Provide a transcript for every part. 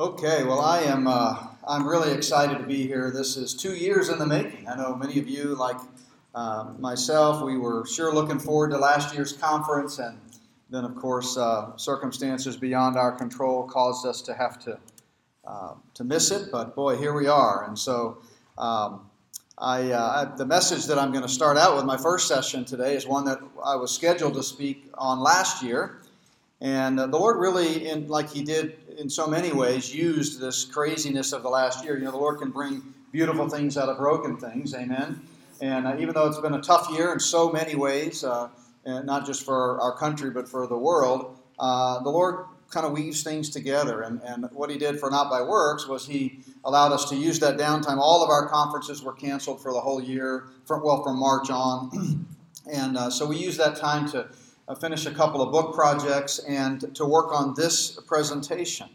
Okay, well, I am. Uh, I'm really excited to be here. This is two years in the making. I know many of you, like uh, myself, we were sure looking forward to last year's conference, and then, of course, uh, circumstances beyond our control caused us to have to uh, to miss it. But boy, here we are. And so, um, I, uh, the message that I'm going to start out with my first session today is one that I was scheduled to speak on last year. And uh, the Lord really, in, like He did in so many ways, used this craziness of the last year. You know, the Lord can bring beautiful things out of broken things. Amen. And uh, even though it's been a tough year in so many ways, uh, not just for our country, but for the world, uh, the Lord kind of weaves things together. And, and what He did for Not by Works was He allowed us to use that downtime. All of our conferences were canceled for the whole year, from, well, from March on. and uh, so we used that time to uh, finish a couple of book projects and to work on this presentation.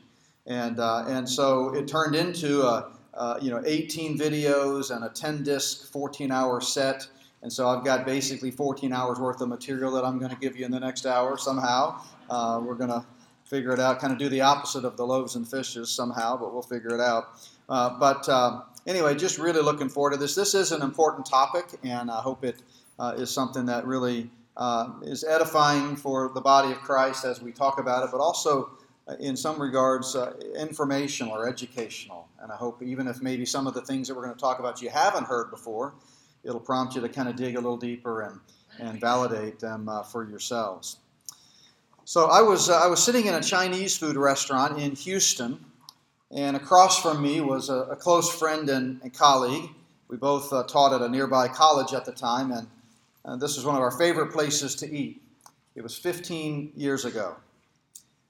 And, uh, and so it turned into a, uh, you know 18 videos and a 10 disc 14 hour set. And so i've got basically 14 hours worth of material that i'm going to give you in the next hour somehow. Uh, we're going to figure it out kind of do the opposite of the loaves and fishes somehow but we'll figure it out. Uh, but uh, anyway just really looking forward to this. This is an important topic and i hope it uh, is something that really uh, is edifying for the body of Christ as we talk about it, but also uh, in some regards uh, informational or educational. And I hope even if maybe some of the things that we're going to talk about you haven't heard before, it'll prompt you to kind of dig a little deeper and, and validate them uh, for yourselves. So I was, uh, I was sitting in a Chinese food restaurant in Houston, and across from me was a, a close friend and, and, colleague. We both uh, taught at a nearby college at the time, and this was one of our favorite places to eat. It was 15 years ago.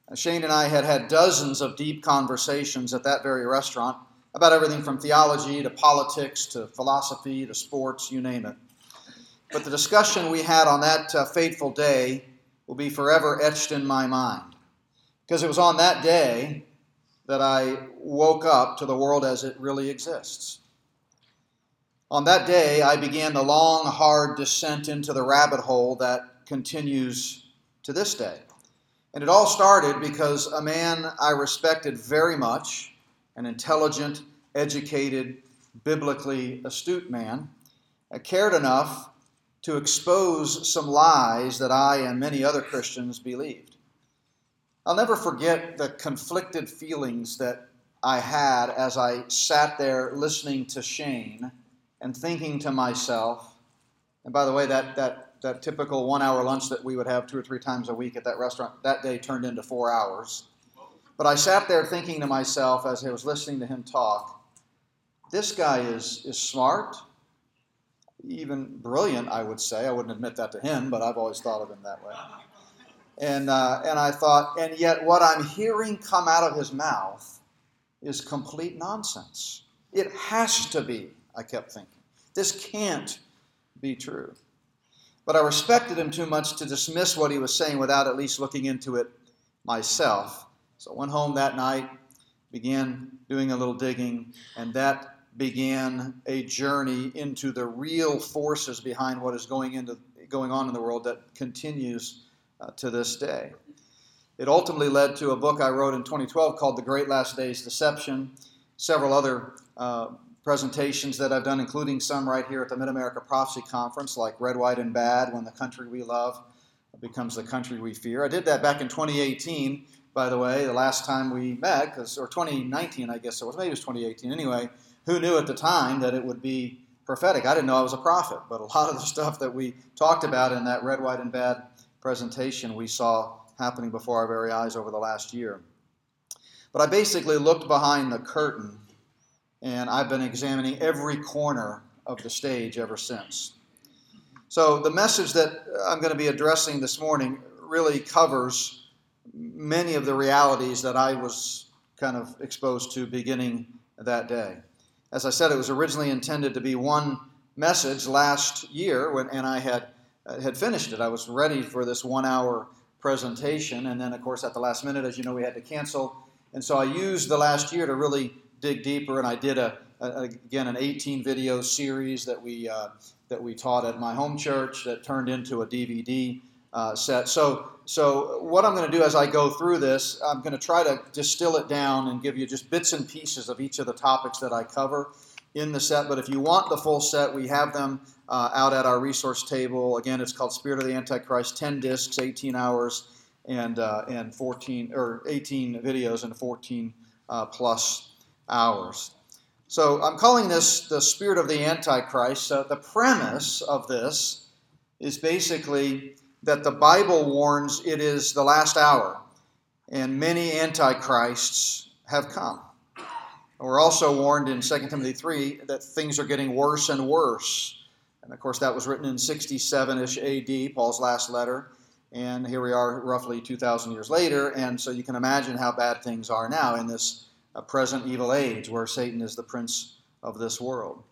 Uh, Shane and I had had dozens of deep conversations at that very restaurant about everything from theology to politics to philosophy to sports, you name it. But the discussion we had on that uh, fateful day will be forever etched in my mind. Because it was on that day that I woke up to the world as it really exists. On that day, I began the long, hard descent into the rabbit hole that continues to this day. And it all started because a man I respected very much, an intelligent, educated, biblically astute man, uh, cared enough to expose some lies that I and many other Christians believed. I'll never forget the conflicted feelings that I had as I sat there listening to Shane and thinking to myself, and by the way, that, that, that typical one hour lunch that we would have two or three times a week at that restaurant, that day turned into four hours. But I sat there thinking to myself as I was listening to him talk, this guy is, is smart, even brilliant, I would say. I wouldn't admit that to him, but I've always thought of him that way. And, uh, and I thought, and yet what I'm hearing come out of his mouth is complete nonsense. It has to be, I kept thinking. This can't be true. But I respected him too much to dismiss what he was saying without at least looking into it myself. So I went home that night, began doing a little digging, and that began a journey into the real forces behind what is going into going on in the world that continues uh, to this day. It ultimately led to a book I wrote in 2012 called The Great Last Days Deception, several other uh, presentations that I've done, including some right here at the Mid America Prophecy Conference, like Red, White, and Bad When the Country We Love Becomes the Country We Fear. I did that back in 2018, by the way, the last time we met, or 2019, I guess it was. Maybe it was 2018. Anyway, who knew at the time that it would be prophetic? I didn't know I was a prophet, but a lot of the stuff that we talked about in that Red, White, and Bad presentation we saw happening before our very eyes over the last year. But I basically looked behind the curtain and I've been examining every corner of the stage ever since. So, the message that I'm going to be addressing this morning really covers many of the realities that I was kind of exposed to beginning that day. As I said, it was originally intended to be one message last year, when, and I had, uh, had finished it. I was ready for this one hour presentation, and then, of course, at the last minute, as you know, we had to cancel. And so I used the last year to really dig deeper, and I did a, a again an 18 video series that we uh, that we taught at my home church that turned into a DVD uh, set. So, so what I'm going to do as I go through this, I'm going to try to distill it down and give you just bits and pieces of each of the topics that I cover in the set. But if you want the full set, we have them uh, out at our resource table. Again, it's called Spirit of the Antichrist, 10 discs, 18 hours, and uh, and 14 or 18 videos and 14 uh, plus hours. So I'm calling this the Spirit of the Antichrist. the premise of this is basically that the Bible warns it is the last hour, and many antichrists have come. We're also warned in 2 Timothy 3 that things are getting worse and worse. And of course, that was written in 67 ish AD, Paul's last letter. And here we are roughly 2,000 years later. And so you can imagine how bad things are now in this uh, present evil age where Satan is the prince of this world.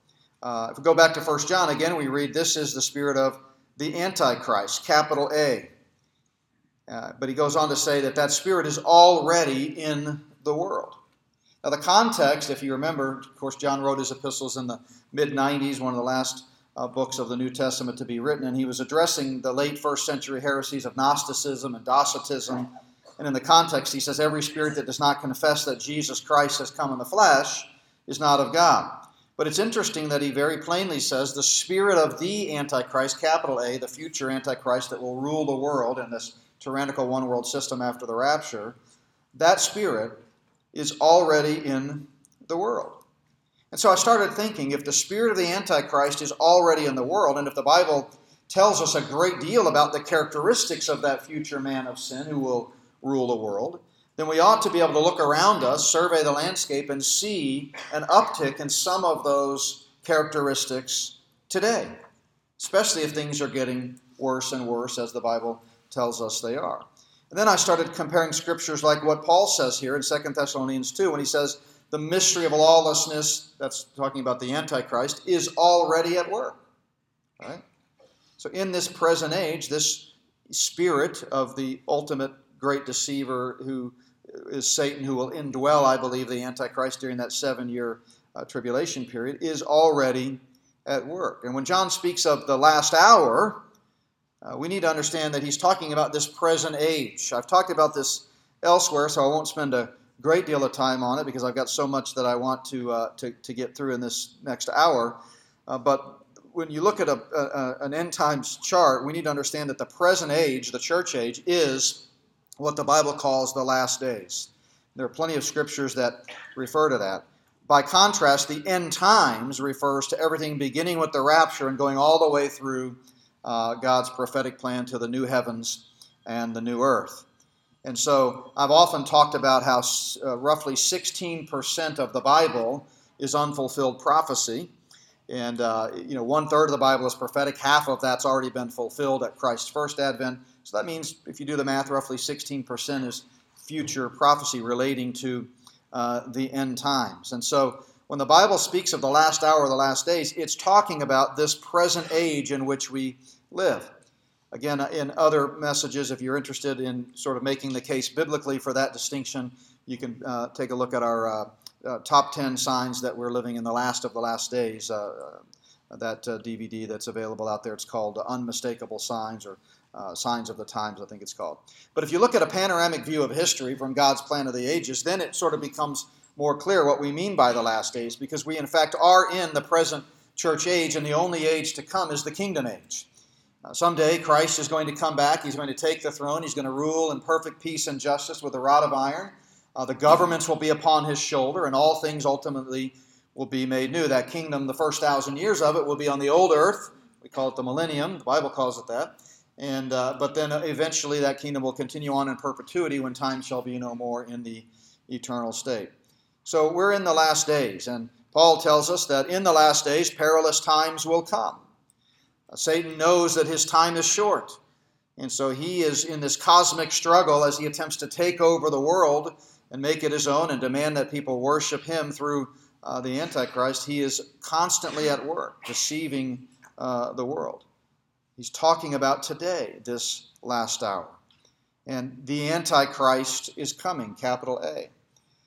Uh, if we go back to 1 John again, we read, This is the spirit of the Antichrist, capital A. Uh, but he goes on to say that that spirit is already in the world. Now, the context, if you remember, of course, John wrote his epistles in the mid 90s, one of the last uh, books of the New Testament to be written, and he was addressing the late first century heresies of Gnosticism and Docetism. And in the context, he says, Every spirit that does not confess that Jesus Christ has come in the flesh is not of God. But it's interesting that he very plainly says the spirit of the Antichrist, capital A, the future Antichrist that will rule the world in this tyrannical one world system after the rapture, that spirit is already in the world. And so I started thinking if the spirit of the Antichrist is already in the world, and if the Bible tells us a great deal about the characteristics of that future man of sin who will rule the world, then we ought to be able to look around us, survey the landscape, and see an uptick in some of those characteristics today, especially if things are getting worse and worse as the Bible tells us they are. And then I started comparing scriptures like what Paul says here in 2 Thessalonians 2 when he says, The mystery of lawlessness, that's talking about the Antichrist, is already at work. Right? So in this present age, this spirit of the ultimate great deceiver who is Satan, who will indwell, I believe, the Antichrist during that seven year uh, tribulation period, is already at work. And when John speaks of the last hour, uh, we need to understand that he's talking about this present age. I've talked about this elsewhere, so I won't spend a great deal of time on it because I've got so much that I want to, uh, to, to, get through in this next hour. Uh, but when you look at a, a, an end times chart, we need to understand that the present age, the church age, is what the Bible calls the last days. There are plenty of scriptures that refer to that. By contrast, the end times refers to everything beginning with the rapture and going all the way through uh, God's prophetic plan to the new heavens and the new earth. And so I've often talked about how uh, roughly 16% of the Bible is unfulfilled prophecy. And, uh, you know, one third of the Bible is prophetic, half of that's already been fulfilled at Christ's first advent. So that means, if you do the math, roughly 16% is future prophecy relating to uh, the end times. And so when the Bible speaks of the last hour, the last days, it's talking about this present age in which we live. Again, in other messages, if you're interested in sort of making the case biblically for that distinction, you can uh, take a look at our uh, uh, top 10 signs that we're living in the last of the last days. Uh, uh, that DVD uh, that's available out there, it's called Unmistakable Signs or Signs of the Times, I think it's called. But if you look at a panoramic view of history from God's plan of the ages, then it sort of becomes more clear what we mean by the last days because we, in fact, are in the present church age, and the only age to come is the kingdom age. Uh, someday, Christ is going to come back. He's going to take the throne. He's going to rule in perfect peace and justice with a rod of iron. Uh, the governments will be upon his shoulder, and all things ultimately will be made new. That kingdom, the first thousand years of it, will be on the old earth. We call it the millennium. The Bible calls it that. And uh, but then eventually, that kingdom will continue on in perpetuity when time shall be no more in the eternal state. So we're in the last days, and Paul tells us that in the last days, perilous times will come. Uh, Satan knows that his time is short, and so he is in this cosmic struggle as he attempts to take over the world and make it his own and demand that people worship him through uh, the Antichrist. He is constantly at work, deceiving uh, the world. He's talking about today, this last hour. And the Antichrist is coming, capital A.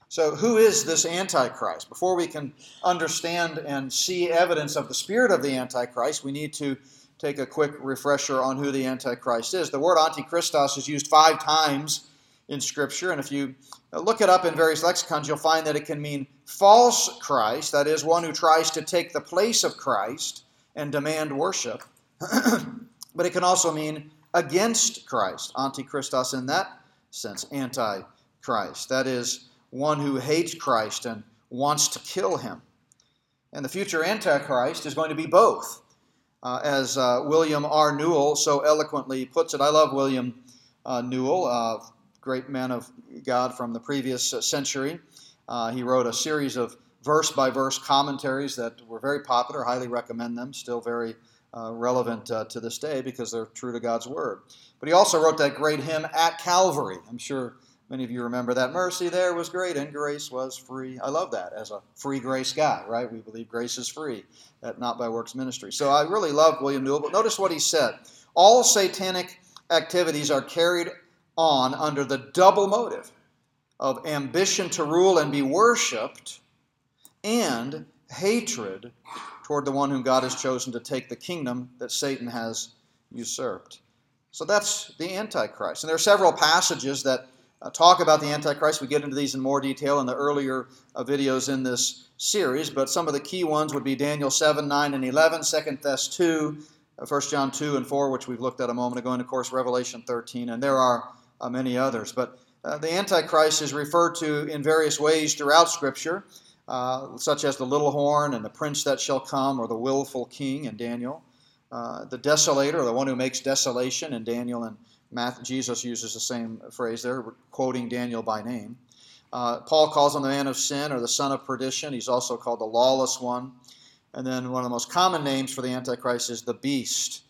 So, who is this Antichrist? Before we can understand and see evidence of the spirit of the Antichrist, we need to take a quick refresher on who the Antichrist is. The word Antichristos is used five times in Scripture, and if you look it up in various lexicons, you'll find that it can mean false Christ, that is, one who tries to take the place of Christ and demand worship. But it can also mean against Christ, Antichristos in that sense, anti Christ. That is, one who hates Christ and wants to kill him. And the future Antichrist is going to be both. Uh, as uh, William R. Newell so eloquently puts it, I love William uh, Newell, great man of God from the previous century. Uh, he wrote a series of verse by verse commentaries that were very popular, highly recommend them, still very Uh, relevant uh, to this day because they're true to God's Word. But he also wrote that great hymn, At Calvary. I'm sure Many of you remember that. Mercy there was great and grace was free. I love that as a free grace guy, right? We believe grace is free, that not by works ministry. So I really love William Newell, but notice what he said. All satanic activities are carried on under the double motive of ambition to rule and be worshiped and hatred toward the one whom God has chosen to take the kingdom that Satan has usurped. So that's the Antichrist. And there are several passages that uh, talk about the Antichrist. We get into these in more detail in the earlier uh, videos in this series, but some of the key ones would be Daniel 7, 9, and 11, 2 Thess 2, uh, 1 John 2 and 4, which we've looked at a moment ago, and of course Revelation 13, and there are uh, many others. But uh, the Antichrist is referred to in various ways throughout Scripture, uh, such as the little horn and the prince that shall come, or the willful king in Daniel, the desolator, the one who makes desolation in Daniel and Matthew, Jesus uses the same phrase there, quoting Daniel by name. Uh, Paul calls him the man of sin or the son of perdition. He's also called the lawless one. And then one of the most common names for the Antichrist is the beast.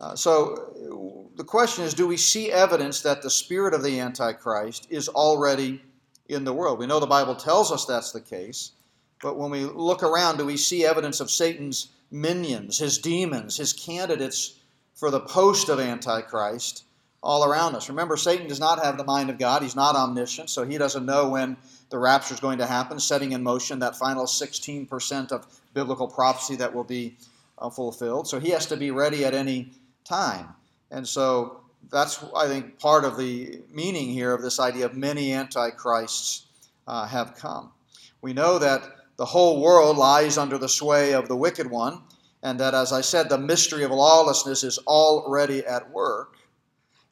Uh, so the question is do we see evidence that the spirit of the Antichrist is already in the world? We know the Bible tells us that's the case. But when we look around, do we see evidence of Satan's minions, his demons, his candidates for the post of Antichrist all around us. Remember, Satan does not have the mind of God. He's not omniscient, so he doesn't know when the rapture is going to happen, setting in motion that final 16% of biblical prophecy that will be uh, fulfilled. So he has to be ready at any time. And so that's, I think, part of the meaning here of this idea of many antichrists uh, have come. We know that the whole world lies under the sway of the wicked one and that, as I said, the mystery of lawlessness is already at work.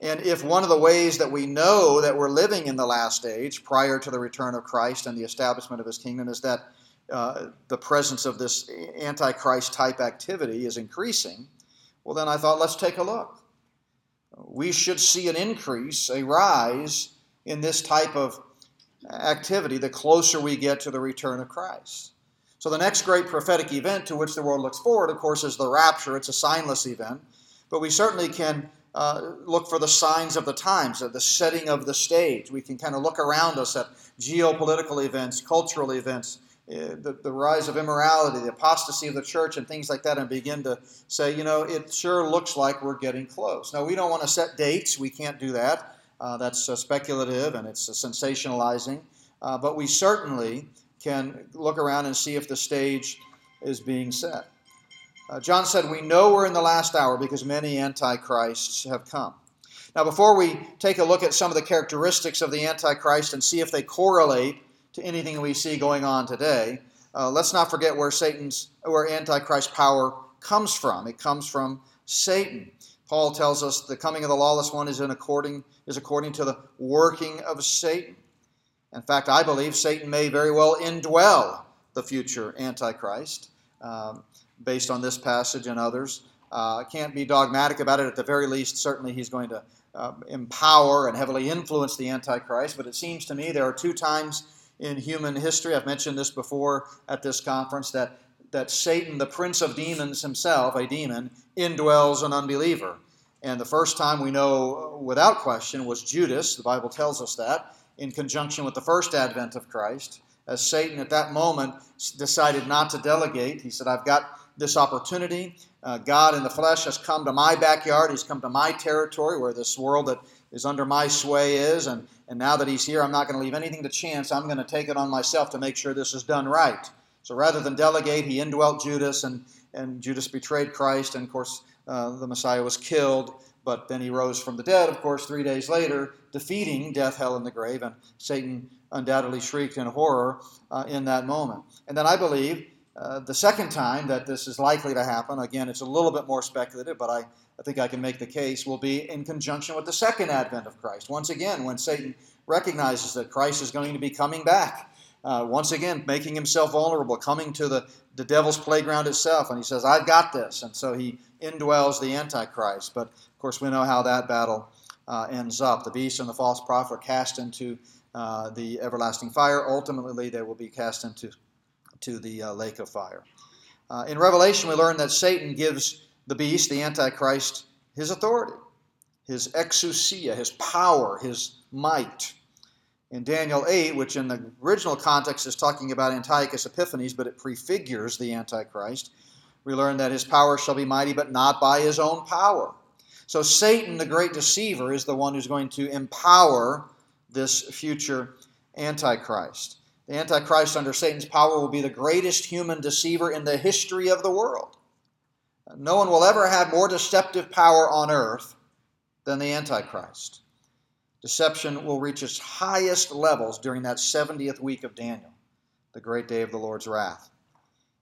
And if one of the ways that we know that we're living in the last age, prior to the return of Christ and the establishment of his kingdom, is that uh, the presence of this antichrist type activity is increasing, well, then I thought, let's take a look. We should see an increase, a rise in this type of activity the closer we get to the return of Christ. So, the next great prophetic event to which the world looks forward, of course, is the rapture. It's a signless event, but we certainly can uh, look for the signs of the times, of the setting of the stage. We can kind of look around us at geopolitical events, cultural events, the, the rise of immorality, the apostasy of the church, and things like that, and begin to say, you know, it sure looks like we're getting close. Now, we don't want to set dates, we can't do that. Uh, that's uh, speculative and it's sensationalizing. Uh, but we certainly can look around and see if the stage is being set. Uh, John said, We know we're in the last hour because many antichrists have come. Now, before we take a look at some of the characteristics of the Antichrist and see if they correlate to anything we see going on today, uh, let's not forget where Satan's, where Antichrist power comes from. It comes from Satan. Paul tells us the coming of the lawless one is in according is according to the working of Satan. In fact, I believe Satan may very well indwell the future Antichrist um, based on this passage and others. Uh, can't be dogmatic about it. At the very least, certainly he's going to uh, empower and heavily influence the Antichrist. But it seems to me there are two times in human history, I've mentioned this before at this conference, that, that Satan, the prince of demons himself, a demon, indwells an unbeliever. And the first time we know without question was Judas. The Bible tells us that in conjunction with the first advent of Christ. As Satan at that moment decided not to delegate, he said, I've got this opportunity. Uh, God in the flesh has come to my backyard. He's come to my territory where this world that is under my sway is. And, and now that he's here, I'm not going to leave anything to chance. I'm going to take it on myself to make sure this is done right. So rather than delegate, he indwelt Judas, and, and Judas betrayed Christ. And of course, uh, the Messiah was killed, but then he rose from the dead, of course, three days later, defeating death, hell, and the grave, and Satan undoubtedly shrieked in horror uh, in that moment. And then I believe uh, the second time that this is likely to happen, again, it's a little bit more speculative, but I, I think I can make the case, will be in conjunction with the second advent of Christ. Once again, when Satan recognizes that Christ is going to be coming back, uh, once again, making himself vulnerable, coming to the, the devil's playground itself, and he says, I've got this. And so he indwells the Antichrist. But of course, we know how that battle uh, ends up. The beast and the false prophet are cast into uh, the everlasting fire. Ultimately, they will be cast into to the uh, lake of fire. Uh, in Revelation, we learn that Satan gives the beast, the Antichrist, his authority, his exousia, his power, his might. In Daniel 8, which in the original context is talking about Antiochus Epiphanes, but it prefigures the Antichrist, we learn that his power shall be mighty, but not by his own power. So Satan, the great deceiver, is the one who's going to empower this future Antichrist. The Antichrist under Satan's power will be the greatest human deceiver in the history of the world. No one will ever have more deceptive power on earth than the Antichrist. Deception will reach its highest levels during that 70th week of Daniel, the great day of the Lord's wrath.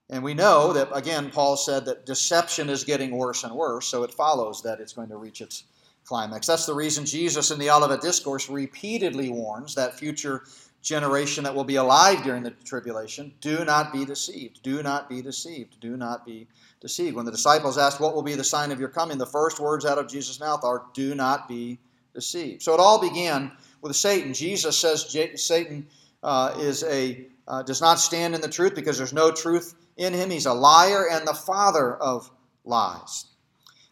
And we know that, again, Paul said that deception is getting worse and worse, so it follows that it's going to reach its climax. That's the reason Jesus in the Olivet Discourse repeatedly warns that future generation that will be alive during the tribulation, do not be deceived. Do not be deceived. Do not be deceived. When the disciples asked, What will be the sign of your coming? the first words out of Jesus' mouth are, Do not be deceived. So it all began with Satan. Jesus says Satan uh, is a, uh, does not stand in the truth because there's no truth in him. He's a liar and the father of lies.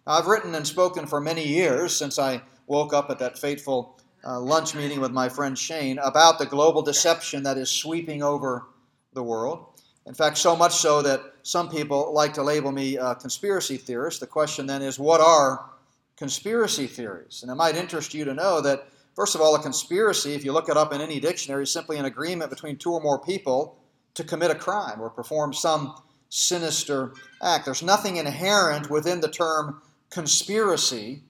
Now, I've written and spoken for many years since I woke up at that fateful uh, lunch meeting with my friend Shane about the global deception that is sweeping over the world. In fact, so much so that some people like to label me a conspiracy theorist. The question then is, what are conspiracy theories? And it might interest you to know that, first of all, a conspiracy, if you look it up in any dictionary, is simply an agreement between two or more people to commit a crime or perform some sinister act. There's nothing inherent within the term conspiracy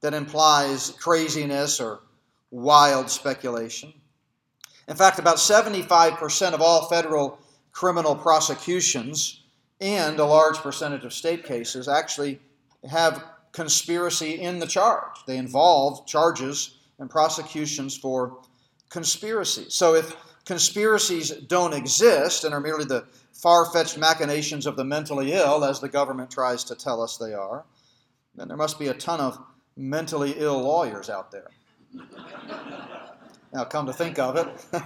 that implies craziness or wild speculation. In fact, about 75% of all federal criminal prosecutions and a large percentage of state cases actually have conspiracy in the charge. They involve charges and prosecutions for conspiracy. So if conspiracies don't exist and are merely the far fetched machinations of the mentally ill, as the government tries to tell us they are, then there must be a ton of mentally ill lawyers out there. Now, come to think of it,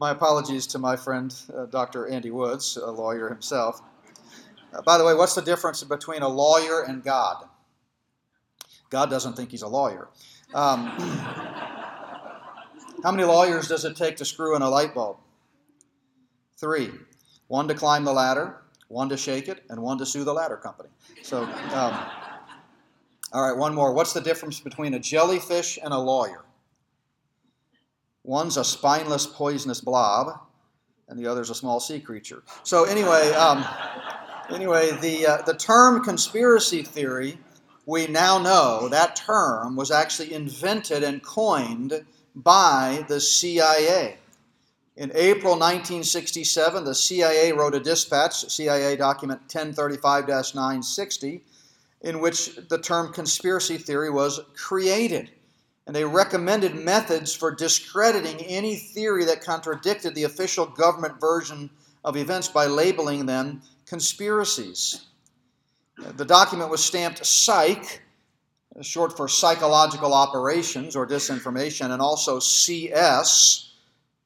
my apologies to my friend uh, Dr. Andy Woods, a lawyer himself. Uh, by the way, what's the difference between a lawyer and God? God doesn't think he's a lawyer. Um, how many lawyers does it take to screw in a light bulb? Three. One to climb the ladder, one to shake it, and one to sue the ladder company. So, um, all right, one more. What's the difference between a jellyfish and a lawyer? One's a spineless, poisonous blob, and the other's a small sea creature. So anyway, um, anyway, the uh, the term conspiracy theory, we now know that term was actually invented and coined by the CIA. In April 1967, the CIA wrote a dispatch, CIA document 1035 960 in which the term conspiracy theory was created. And they recommended methods for discrediting any theory that contradicted the official government version of events by labeling them conspiracies. The document was stamped psych, short for psychological operations or disinformation, and also CS,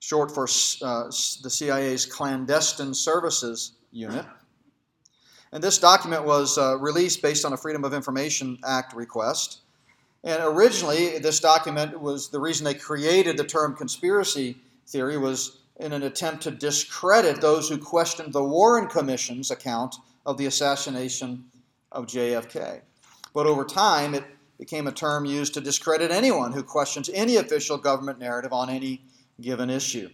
short for uh, the CIA's clandestine services unit. And this document was uh, released based on a Freedom of Information Act request. And originally, this document was the reason they created the term conspiracy theory was in an attempt to discredit those who questioned the Warren Commission's account of the assassination of JFK. But over time, it became a term used to discredit anyone who questions any official government narrative on any given issue.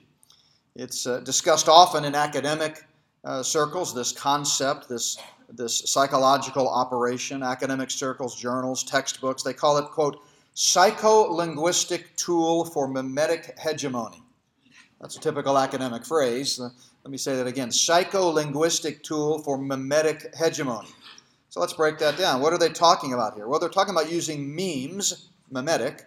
It's uh, discussed often in academic uh, circles, this concept, this this psychological operation, academic circles, journals, textbooks. They call it, quote, psycholinguistic tool for mimetic hegemony. That's a typical academic phrase. Uh, let me say that again psycholinguistic tool for mimetic hegemony. So let's break that down. What are they talking about here? Well, they're talking about using memes, mimetic,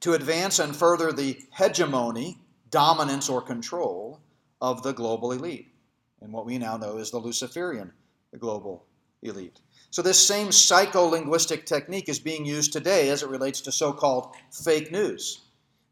to advance and further the hegemony, dominance, or control of the global elite, and what we now know is the Luciferian global elite. So, this same psycholinguistic technique is being used today as it relates to so called fake news.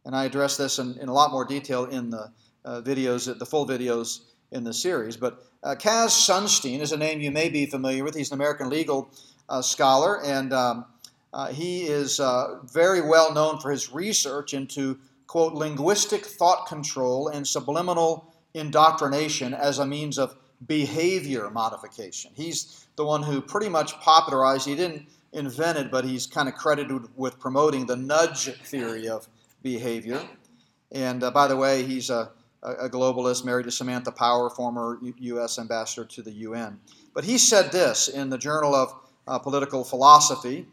And I address this in, in a lot more detail in the uh, videos, the full videos in the series. But uh, Cass Sunstein is a name you may be familiar with. He's an American legal uh, scholar, and um, uh, he is uh, very well known for his research into, quote, linguistic thought control and subliminal indoctrination as a means of behavior modification. He's the one who pretty much popularized, he didn't invent it, but he's kind of credited with promoting the nudge theory of behavior. And uh, by the way, he's a, a, globalist married to Samantha Power, former U- U.S. ambassador to the UN. But he said this in the Journal of uh, Political Philosophy,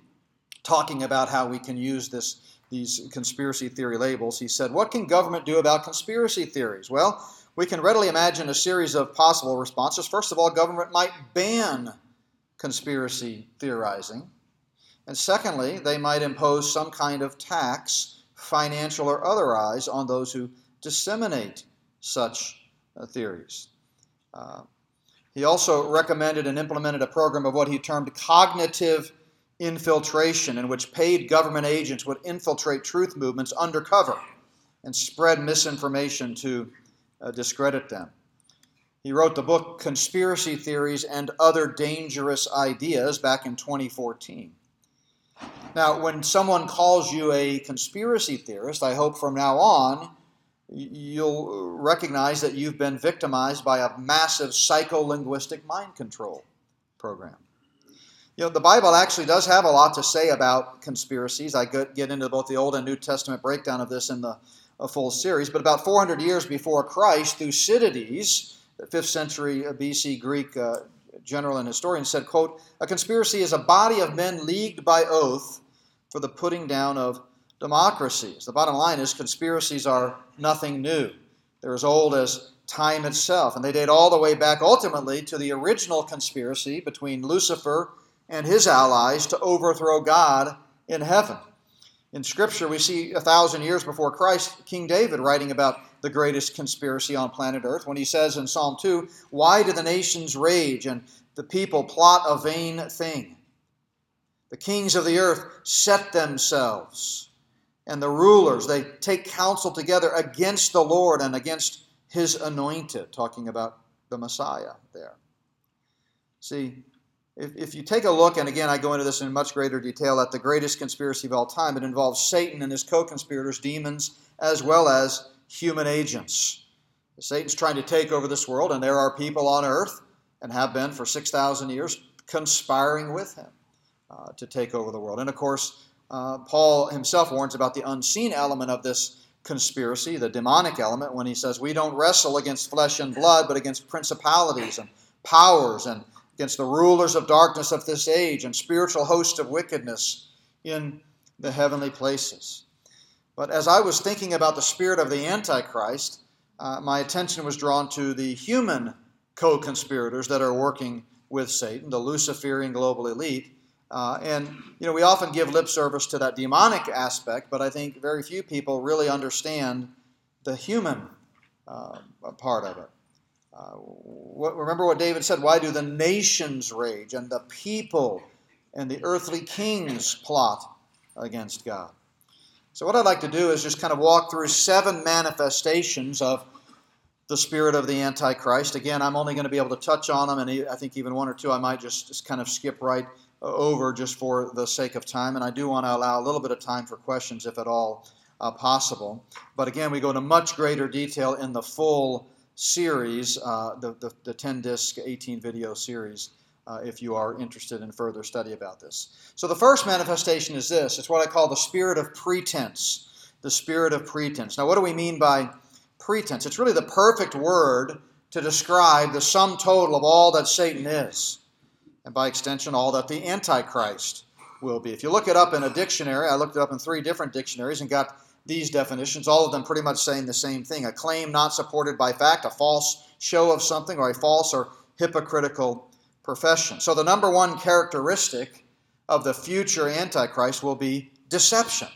talking about how we can use this, these conspiracy theory labels. He said, What can government do about conspiracy theories? Well, we can readily imagine a series of possible responses. First of all, government might ban conspiracy theorizing. And secondly, they might impose some kind of tax, financial or otherwise, on those who disseminate such uh, theories. Uh, he also recommended and implemented a program of what he termed cognitive infiltration, in which paid government agents would infiltrate truth movements undercover and spread misinformation to uh, discredit them. He wrote the book Conspiracy Theories and Other Dangerous Ideas back in 2014. Now, when someone calls you a conspiracy theorist, I hope from now on you'll recognize that you've been victimized by a massive psycholinguistic mind control program. You know, the Bible actually does have a lot to say about conspiracies. I get into both the Old and New Testament breakdown of this in the full series. But about 400 years before Christ, Thucydides, the 5th century BC Greek uh, general and historian, said, quote, A conspiracy is a body of men leagued by oath for the putting down of democracies. The bottom line is conspiracies are nothing new. They're as old as time itself, and they date all the way back ultimately to the original conspiracy between Lucifer and his allies to overthrow God in heaven. In Scripture, we see a thousand years before Christ, King David writing about the greatest conspiracy on planet Earth when he says in Psalm 2 Why do the nations rage and the people plot a vain thing? The kings of the earth set themselves, and the rulers, they take counsel together against the Lord and against his anointed, talking about the Messiah there. See, if, if you take a look, and again, I go into this in much greater detail, at the greatest conspiracy of all time, it involves Satan and his co conspirators, demons, as well as human agents. Satan's trying to take over this world, and there are people on earth, and have been for 6,000 years, conspiring with him uh, to take over the world. And of course, uh, Paul himself warns about the unseen element of this conspiracy, the demonic element, when he says, We don't wrestle against flesh and blood, but against principalities and powers and against the rulers of darkness of this age and spiritual hosts of wickedness in the heavenly places. But as I was thinking about the spirit of the Antichrist, uh, my attention was drawn to the human co conspirators that are working with Satan, the Luciferian global elite. Uh, and, you know, we often give lip service to that demonic aspect, but I think very few people really understand the human uh, part of it. Uh, what, remember what David said why do the nations rage and the people and the earthly kings plot against God? So, what I'd like to do is just kind of walk through seven manifestations of the spirit of the Antichrist. Again, I'm only going to be able to touch on them, and I think even one or two I might just, just kind of skip right uh, over just for the sake of time. And I do want to allow a little bit of time for questions if at all uh, possible. But again, we go into much greater detail in the full series, uh, the, the, the 10 disc, 18 video series, uh, if you are interested in further study about this. So, the first manifestation is this it's what I call the spirit of pretense. The spirit of pretense. Now, what do we mean by pretense? It's really the perfect word to describe the sum total of all that Satan is. and by extension, all that the Antichrist will be. If you look it up in a dictionary, I looked it up in three different dictionaries and got these definitions, all of them pretty much saying the same thing a claim not supported by fact, a false show of something, or a false or hypocritical profession. So, the number one characteristic of the future Antichrist will be deception.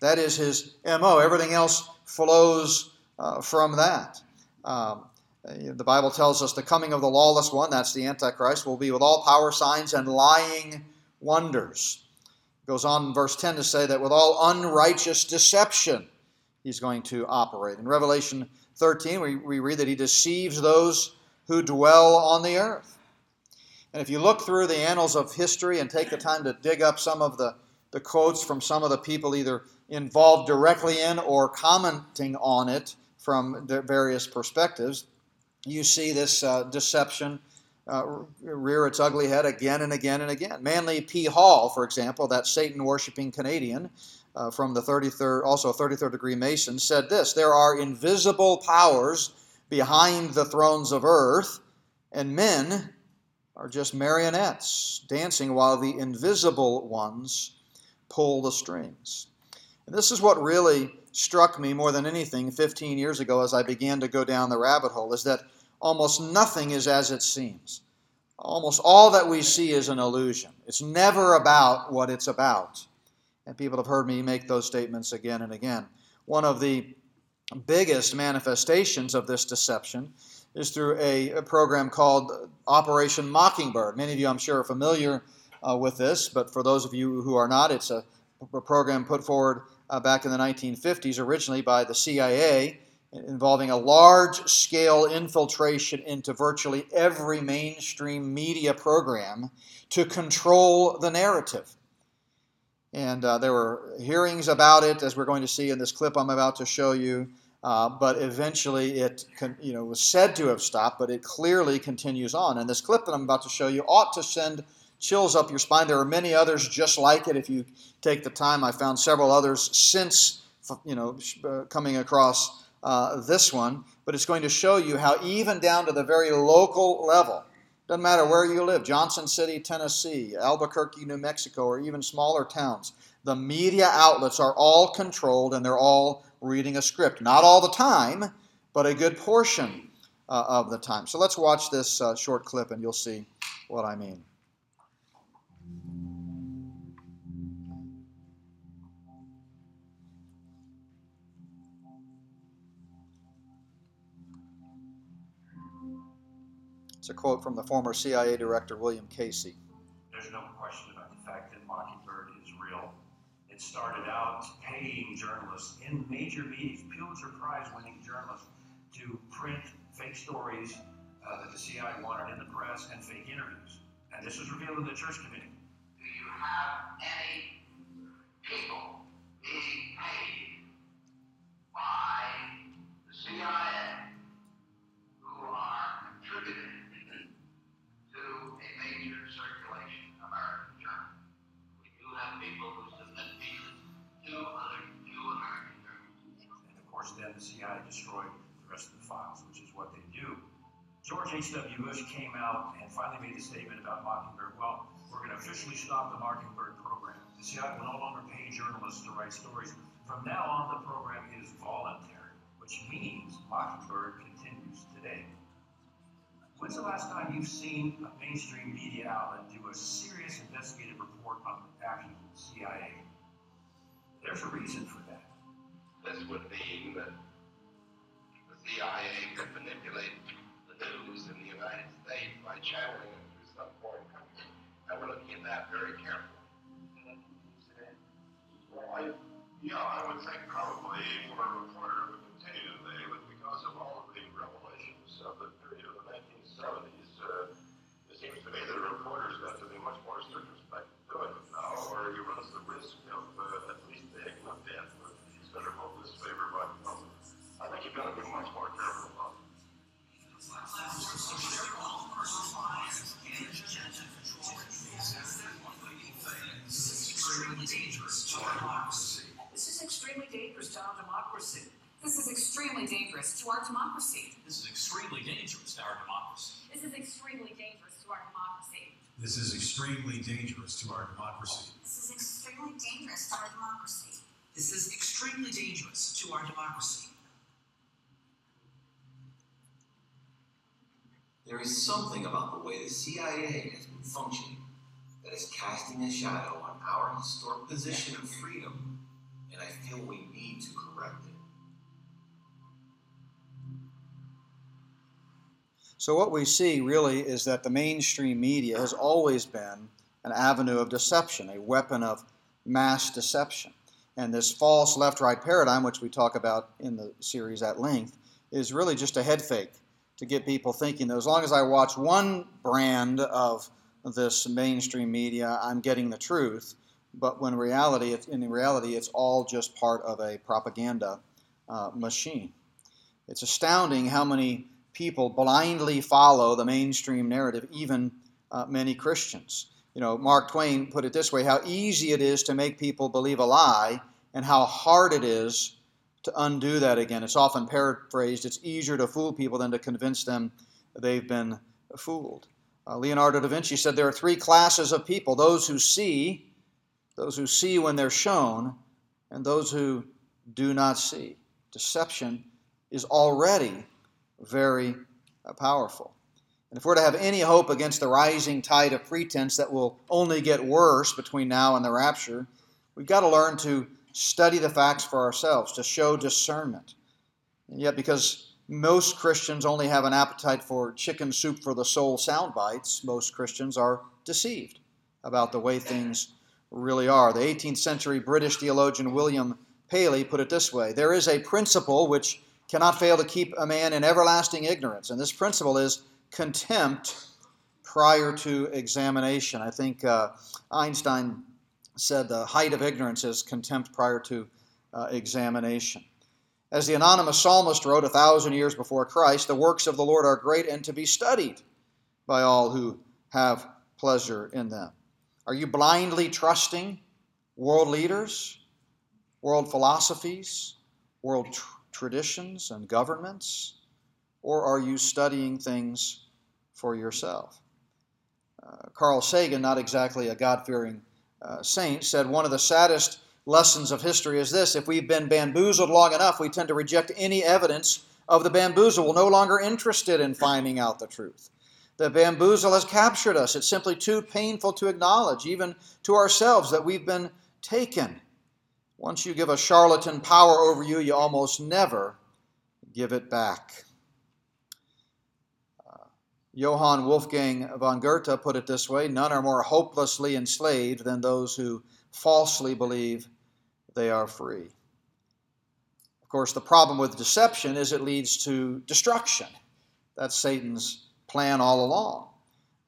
That is his MO. Everything else flows uh, from that. Um, the Bible tells us the coming of the lawless one, that's the Antichrist, will be with all power, signs, and lying wonders. Goes on in verse 10 to say that with all unrighteous deception he's going to operate. In Revelation 13, we, we read that he deceives those who dwell on the earth. And if you look through the annals of history and take the time to dig up some of the, the quotes from some of the people either involved directly in or commenting on it from various perspectives, you see this uh, deception uh, rear its ugly head again and again and again. Manly P. Hall, for example, that Satan worshiping Canadian uh, from the 33rd, also a 33rd degree Mason, said this There are invisible powers behind the thrones of earth, and men are just marionettes dancing while the invisible ones pull the strings. And this is what really struck me more than anything 15 years ago as I began to go down the rabbit hole is that almost nothing is as it seems. Almost all that we see is an illusion. It's never about what it's about. And people have heard me make those statements again and again. One of the biggest manifestations of this deception is through a, program called Operation Mockingbird. Many of you, I'm sure, are familiar uh, with this, but for those of you who are not, it's a, a program put forward uh, back in the 1950s, originally by the CIA, involving a large scale infiltration into virtually every mainstream media program to control the narrative. And uh, there were hearings about it, as we're going to see in this clip I'm about to show you. Uh, but eventually it con- you know, was said to have stopped, but it clearly continues on. And this clip that I'm about to show you ought to send chills up your spine. There are many others just like it. If you take the time, I found several others since you know uh, coming across uh, this one. But it's going to show you how even down to the very local level, doesn't matter where you live, Johnson City, Tennessee, Albuquerque, New Mexico, or even smaller towns, the media outlets are all controlled and they're all reading a script. Not all the time, but a good portion uh, of the time. So let's watch this uh, short clip and you'll see what I mean. It's a quote from the former CIA director William Casey. There's no question about the fact that Mockingbird is real. It started out paying journalists in major meetings, Pulitzer Prize winning journalists, to print fake stories uh, that the CIA wanted in the press and fake interviews. And this was revealed in the church committee. Do you have any people being paid by the CIA George H.W. Bush came out and finally made a statement about Mockingbird. Well, we're going to officially stop the Mockingbird program. The CIA will no longer pay journalists to write stories. From now on, the program is voluntary, which means Mockingbird continues today. When's the last time you've seen a mainstream media outlet do a serious investigative report on the actions of the CIA? There's a reason for that. This would mean that the CIA could manipulate news in the United States by channeling it through some foreign country. And we're looking at that very carefully. Well, I, yeah, I would think probably for a reporter to our democracy. This is extremely dangerous to our democracy. This is extremely dangerous to our democracy. This is extremely dangerous to our democracy. This is extremely dangerous to our democracy. This is extremely dangerous to our democracy. There is something about the way the CIA has been functioning that is casting a shadow on our historic position of freedom, and I feel we need to correct it. So, what we see really is that the mainstream media has always been an avenue of deception, a weapon of mass deception. And this false left right paradigm, which we talk about in the series at length, is really just a head fake to get people thinking that as long as I watch one brand of this mainstream media, I'm getting the truth. But when reality, in reality, it's all just part of a propaganda uh, machine. It's astounding how many people blindly follow the mainstream narrative, even uh, many Christians. You know, Mark Twain put it this way how easy it is to make people believe a lie, and how hard it is to undo that again. It's often paraphrased it's easier to fool people than to convince them they've been fooled. Uh, Leonardo da Vinci said there are three classes of people those who see, those who see when they're shown, and those who do not see. Deception is already very uh, powerful. And if we're to have any hope against the rising tide of pretense that will only get worse between now and the rapture, we've got to learn to study the facts for ourselves, to show discernment. And yet, because most Christians only have an appetite for chicken soup for the soul sound bites, most Christians are deceived about the way things really are. The 18th century British theologian William Paley put it this way There is a principle which cannot fail to keep a man in everlasting ignorance, and this principle is contempt prior to examination. I think uh, Einstein said the height of ignorance is contempt prior to uh, examination. As the anonymous psalmist wrote a thousand years before Christ, the works of the Lord are great and to be studied by all who have pleasure in them. Are you blindly trusting world leaders, world philosophies, world traditions, and governments? Or are you studying things for yourself? Uh, Carl Sagan, not exactly a God fearing uh, saint, said one of the saddest lessons of history is this if we've been bamboozled long enough, we tend to reject any evidence of the bamboozle. We're no longer interested in finding out the truth. The bamboozle has captured us. It's simply too painful to acknowledge, even to ourselves, that we've been taken. Once you give a charlatan power over you, you almost never give it back. Uh, Johann Wolfgang von Goethe put it this way None are more hopelessly enslaved than those who falsely believe they are free. Of course, the problem with deception is it leads to destruction. That's Satan's plan all along.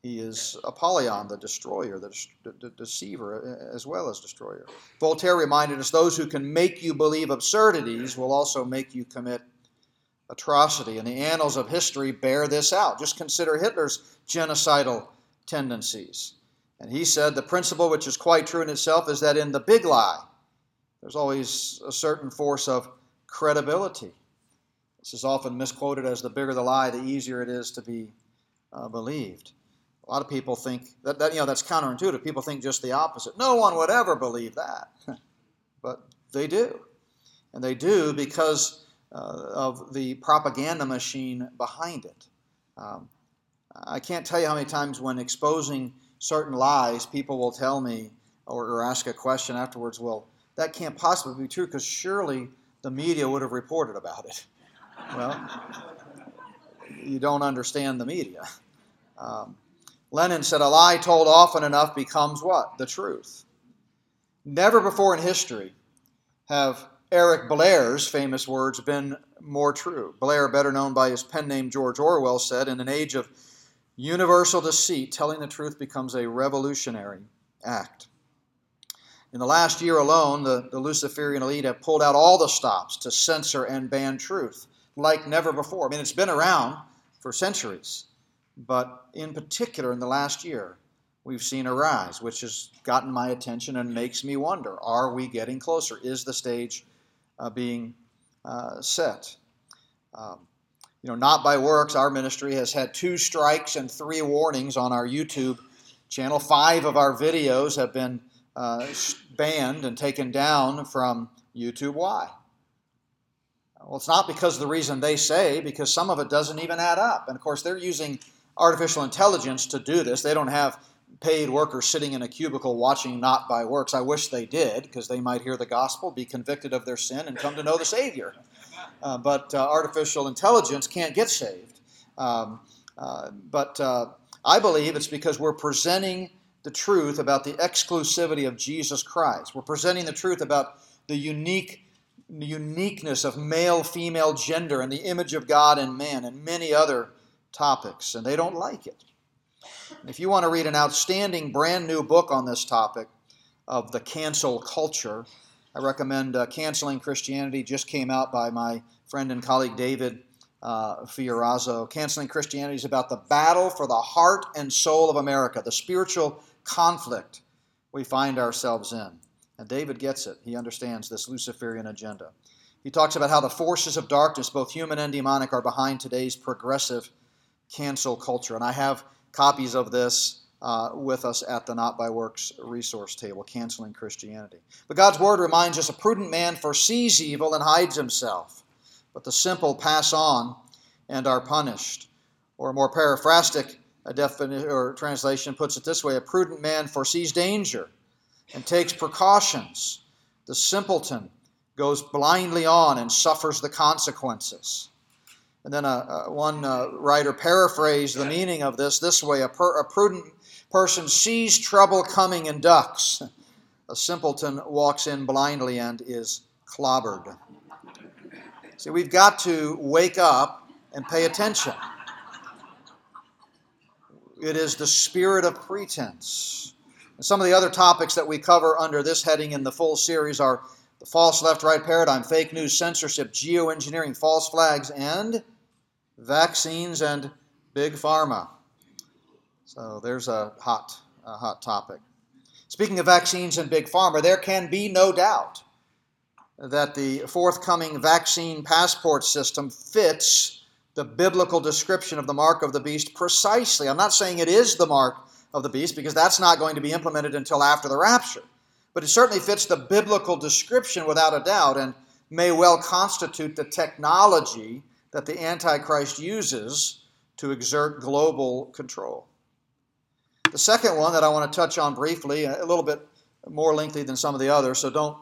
He is Apollyon, the destroyer, the, deceiver, as well as destroyer. Voltaire reminded us those who can make you believe absurdities will also make you commit atrocity. And the annals of history bear this out. Just consider Hitler's genocidal tendencies. And he said the principle, which is quite true in itself, is that in the big lie, there's always a certain force of credibility. This is often misquoted as the bigger the lie, the easier it is to be uh, believed. A lot of people think that, that, you know that's counterintuitive. People think just the opposite. No one would ever believe that, but they do, and they do because uh, of the propaganda machine behind it. Um, I can't tell you how many times when exposing certain lies, people will tell me or, or ask a question afterwards, well, that can't possibly be true because surely the media would have reported about it. Well, you don't understand the media. Um, Lenin said, a lie told often enough becomes what? The truth. Never before in history have Eric Blair's famous words been more true. Blair, better known by his pen name George Orwell, said, In an age of universal deceit, telling the truth becomes a revolutionary act. In the last year alone, the, the Luciferian elite have pulled out all the stops to censor and ban truth like never before. I mean, it's been around for centuries, but in particular in the last year, we've seen a rise, which has gotten my attention and makes me wonder are we getting closer? Is the stage uh, being uh, set? Um, you know, not by works, our ministry has had two strikes and three warnings on our YouTube Channel 5 of our videos have been uh, banned and taken down from YouTube. Why? Well, it's not because of the reason they say, because some of it doesn't even add up. And of course, they're using artificial intelligence to do this. They don't have paid workers sitting in a cubicle watching not by works. I wish they did, because they might hear the gospel, be convicted of their sin, and come to know the Savior. Uh, but uh, artificial intelligence can't get saved. Um, uh, but uh, I believe it's because we're presenting the truth about the exclusivity of Jesus Christ. We're presenting the truth about the unique uniqueness of male female gender and the image of God in man and many other topics, and they don't like it. If you want to read an outstanding brand new book on this topic of the cancel culture, I recommend uh, Canceling Christianity. Just came out by my friend and colleague David uh, Fiorazo. Canceling Christianity is about the battle for the heart and soul of America, the spiritual conflict we find ourselves in. And David gets it. He understands this Luciferian agenda. He talks about how the forces of darkness, both human and demonic, are behind today's progressive cancel culture. And I have copies of this uh, with us at the Not by Works resource table, Canceling Christianity. But God's Word reminds us a prudent man foresees evil and hides himself, but the simple pass on and are punished. Or a more paraphrastic definition or translation puts it this way a prudent man foresees danger and takes precautions. The simpleton goes blindly on and suffers the consequences. And then a, a one uh, writer paraphrased the meaning of this this way a, per, a prudent person sees trouble coming and ducks. A simpleton walks in blindly and is clobbered. See, we've got to wake up and pay attention. It is the spirit of pretense. And some of the other topics that we cover under this heading in the full series are the false left right paradigm, fake news, censorship, geoengineering, false flags, and vaccines and big pharma. So there's a hot, a hot topic. Speaking of vaccines and big pharma, there can be no doubt that the forthcoming vaccine passport system fits the biblical description of the mark of the beast precisely. I'm not saying it is the mark of the beast because that's not going to be implemented until after the rapture. But it certainly fits the biblical description without a doubt and may well constitute the technology that the Antichrist uses to exert global control. The second one that I want to touch on briefly, a little bit more lengthy than some of the others, so don't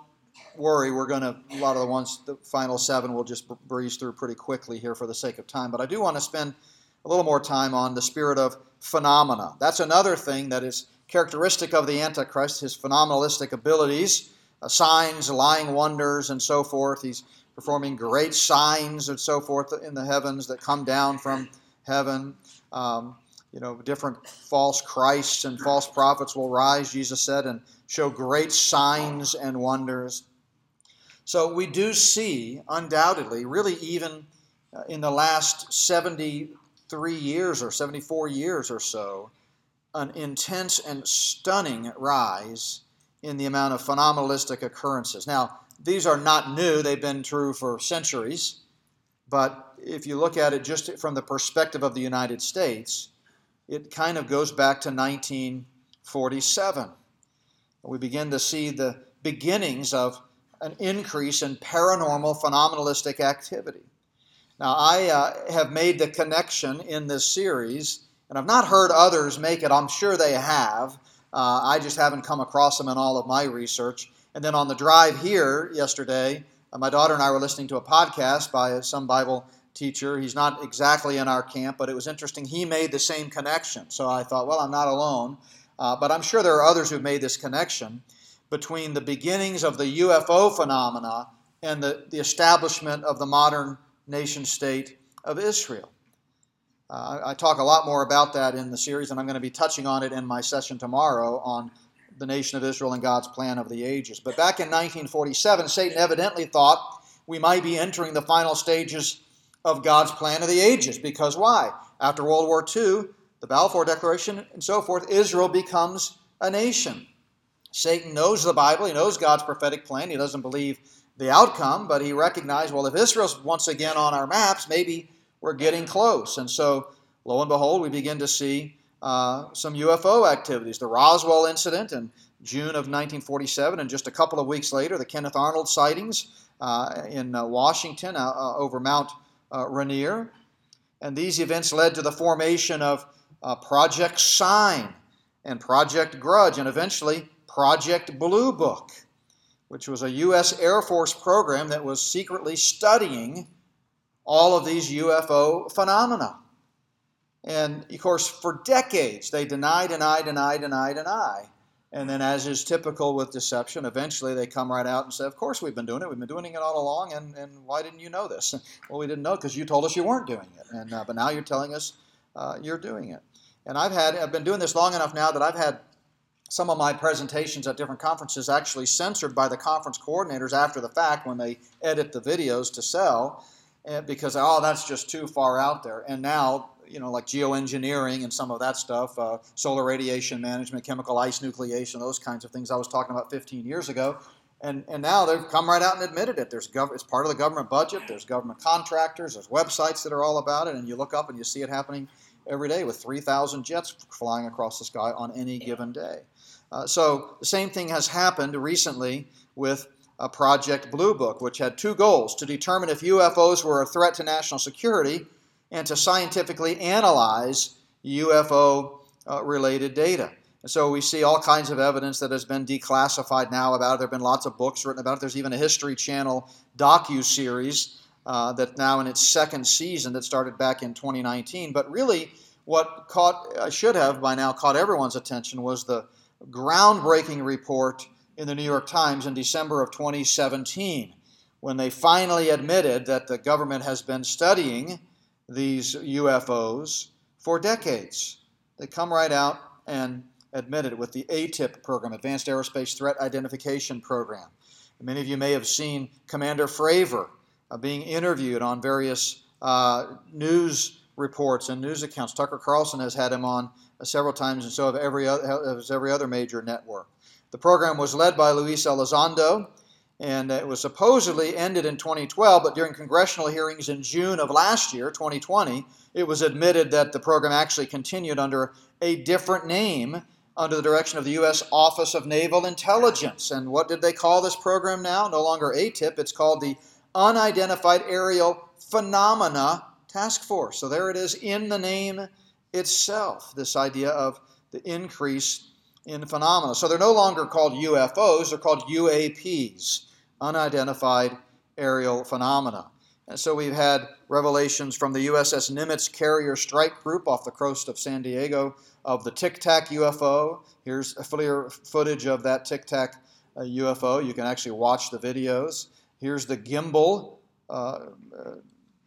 worry. We're going to, a lot of the ones, the final seven, we'll just breeze through pretty quickly here for the sake of time. But I do want to spend a little more time on the spirit of phenomena. That's another thing that is characteristic of the Antichrist, his phenomenalistic abilities, uh, signs, lying wonders, and so forth. He's performing great signs and so forth in the heavens that come down from heaven. Um, you know, different false Christs and false prophets will rise, Jesus said, and show great signs and wonders. So we do see, undoubtedly, really even uh, in the last 73 years or 74 years or so, an intense and stunning rise in the amount of phenomenalistic occurrences. Now, these are not new, they've been true for centuries, but if you look at it just from the perspective of the United States, it kind of goes back to 1947. We begin to see the beginnings of an increase in paranormal phenomenalistic activity. Now, I uh, have made the connection in this series, and I've not heard others make it. I'm sure they have. Uh, I just haven't come across them in all of my research. And then on the drive here yesterday, uh, my daughter and I were listening to a podcast by some Bible teacher. He's not exactly in our camp, but it was interesting. He made the same connection. So I thought, well, I'm not alone. Uh, but I'm sure there are others who've made this connection between the beginnings of the UFO phenomena and the, the establishment of the modern nation state of Israel. Uh, I talk a lot more about that in the series, and I'm going to be touching on it in my session tomorrow on the nation of Israel and God's plan of the ages. But back in 1947, Satan evidently thought we might be entering the final stages of God's plan of the ages. Because why? After World War II, the Balfour Declaration, and so forth, Israel becomes a nation. Satan knows the Bible, he knows God's prophetic plan, he doesn't believe the outcome, but he recognized, well, if Israel's once again on our maps, maybe we're getting close. And so, lo and behold, we begin to see uh, some UFO activities. The Roswell incident in June of 1947, and just a couple of weeks later, the Kenneth Arnold sightings uh, in uh, Washington uh, uh, over Mount Rainier. And these events led to the formation of Project Sign and Project Grudge, and eventually Project Blue Book, which was a U.S. Air Force program that was secretly studying all of these UFO phenomena. And of course, for decades, they deny, deny, deny, deny, deny. And then, as is typical with deception, eventually they come right out and say, Of course, we've been doing it. We've been doing it all along. And, and why didn't you know this? Well, we didn't know because you told us you weren't doing it. And, uh, but now you're telling us uh, you're doing it. And I've had, I've been doing this long enough now that I've had some of my presentations at different conferences actually censored by the conference coordinators after the fact when they edit the videos to sell eh, because, oh, that's just too far out there. And now you know, like geoengineering and some of that stuff, uh, solar radiation management, chemical ice nucleation, those kinds of things I was talking about 15 years ago. And, and now they've come right out and admitted it. There's gov- it's part of the government budget. There's government contractors. There's websites that are all about it. And you look up and you see it happening every day with 3,000 jets flying across the sky on any given day. Uh, so the same thing has happened recently with uh, Project Blue Book, which had two goals to determine if UFOs were a threat to national security and to scientifically analyze UFO uh, related data. And so we see all kinds of evidence that has been declassified now about it. There have been lots of books written about it. There's even a History Channel docu series uh, that now in its second season that started back in 2019. But really, what caught uh, should have by now caught everyone's attention was the groundbreaking report in the New York Times in December of 2017 when they finally admitted that the government has been studying these UFOs for decades. They come right out and admit it with the ATIP program, Advanced Aerospace Threat Identification Program. Many of you may have seen Commander Fravor uh, being interviewed on various uh, news reports and news accounts. Tucker Carlson has had him on uh, several times, and so have every other, has every other major network. The program was led by Luis Elizondo, and it was supposedly ended in 2012, but during congressional hearings in June of last year, 2020, it was admitted that the program actually continued under a different name under the direction of the U.S. Office of Naval Intelligence. And what did they call this program now? No longer ATIP, it's called the Unidentified Aerial Phenomena Task Force. So there it is in the name itself, this idea of the increase in phenomena. So they're no longer called UFOs, they're called UAPs unidentified aerial phenomena. And so we've had revelations from the USS Nimitz Carrier Strike Group off the coast of San Diego of the Tic Tac UFO. Here's a footage of that Tic Tac uh, UFO. You can actually watch the videos. Here's the gimbal uh,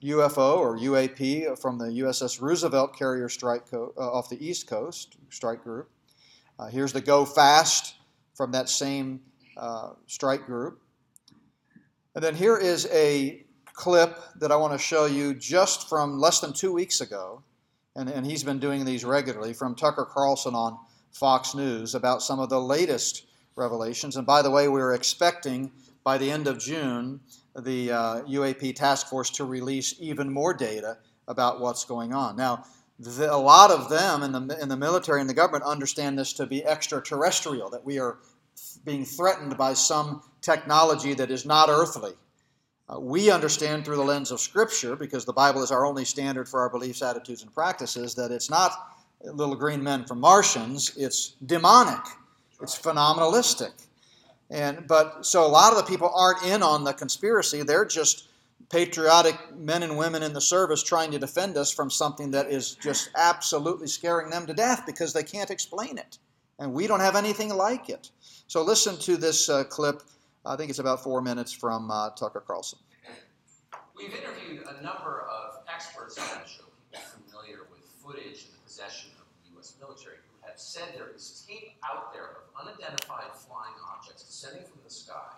UFO uh, or UAP from the USS Roosevelt Carrier Strike Co- uh, off the East Coast Strike Group. Uh, here's the Go Fast from that same uh, strike group. And then here is a clip that I want to show you just from less than two weeks ago. And, and he's been doing these regularly from Tucker Carlson on Fox News about some of the latest revelations. And by the way, we're expecting by the end of June the uh, UAP task force to release even more data about what's going on. Now, the, a lot of them in the, in the military and the government understand this to be extraterrestrial, that we are being threatened by some technology that is not earthly. Uh, we understand through the lens of Scripture, because the Bible is our only standard for our beliefs, attitudes, and practices, that it's not little green men from Martians, it's demonic, it's phenomenalistic. And, but so a lot of the people aren't in on the conspiracy, they're just patriotic men and women in the service trying to defend us from something that is just absolutely scaring them to death because they can't explain it. And we don't have anything like it. So listen to this uh, clip. I think it's about four minutes from uh, Tucker Carlson. We've interviewed a number of experts on the show, people familiar with footage in the possession of the U.S. military, who have said there is tape out there of unidentified flying objects descending from the sky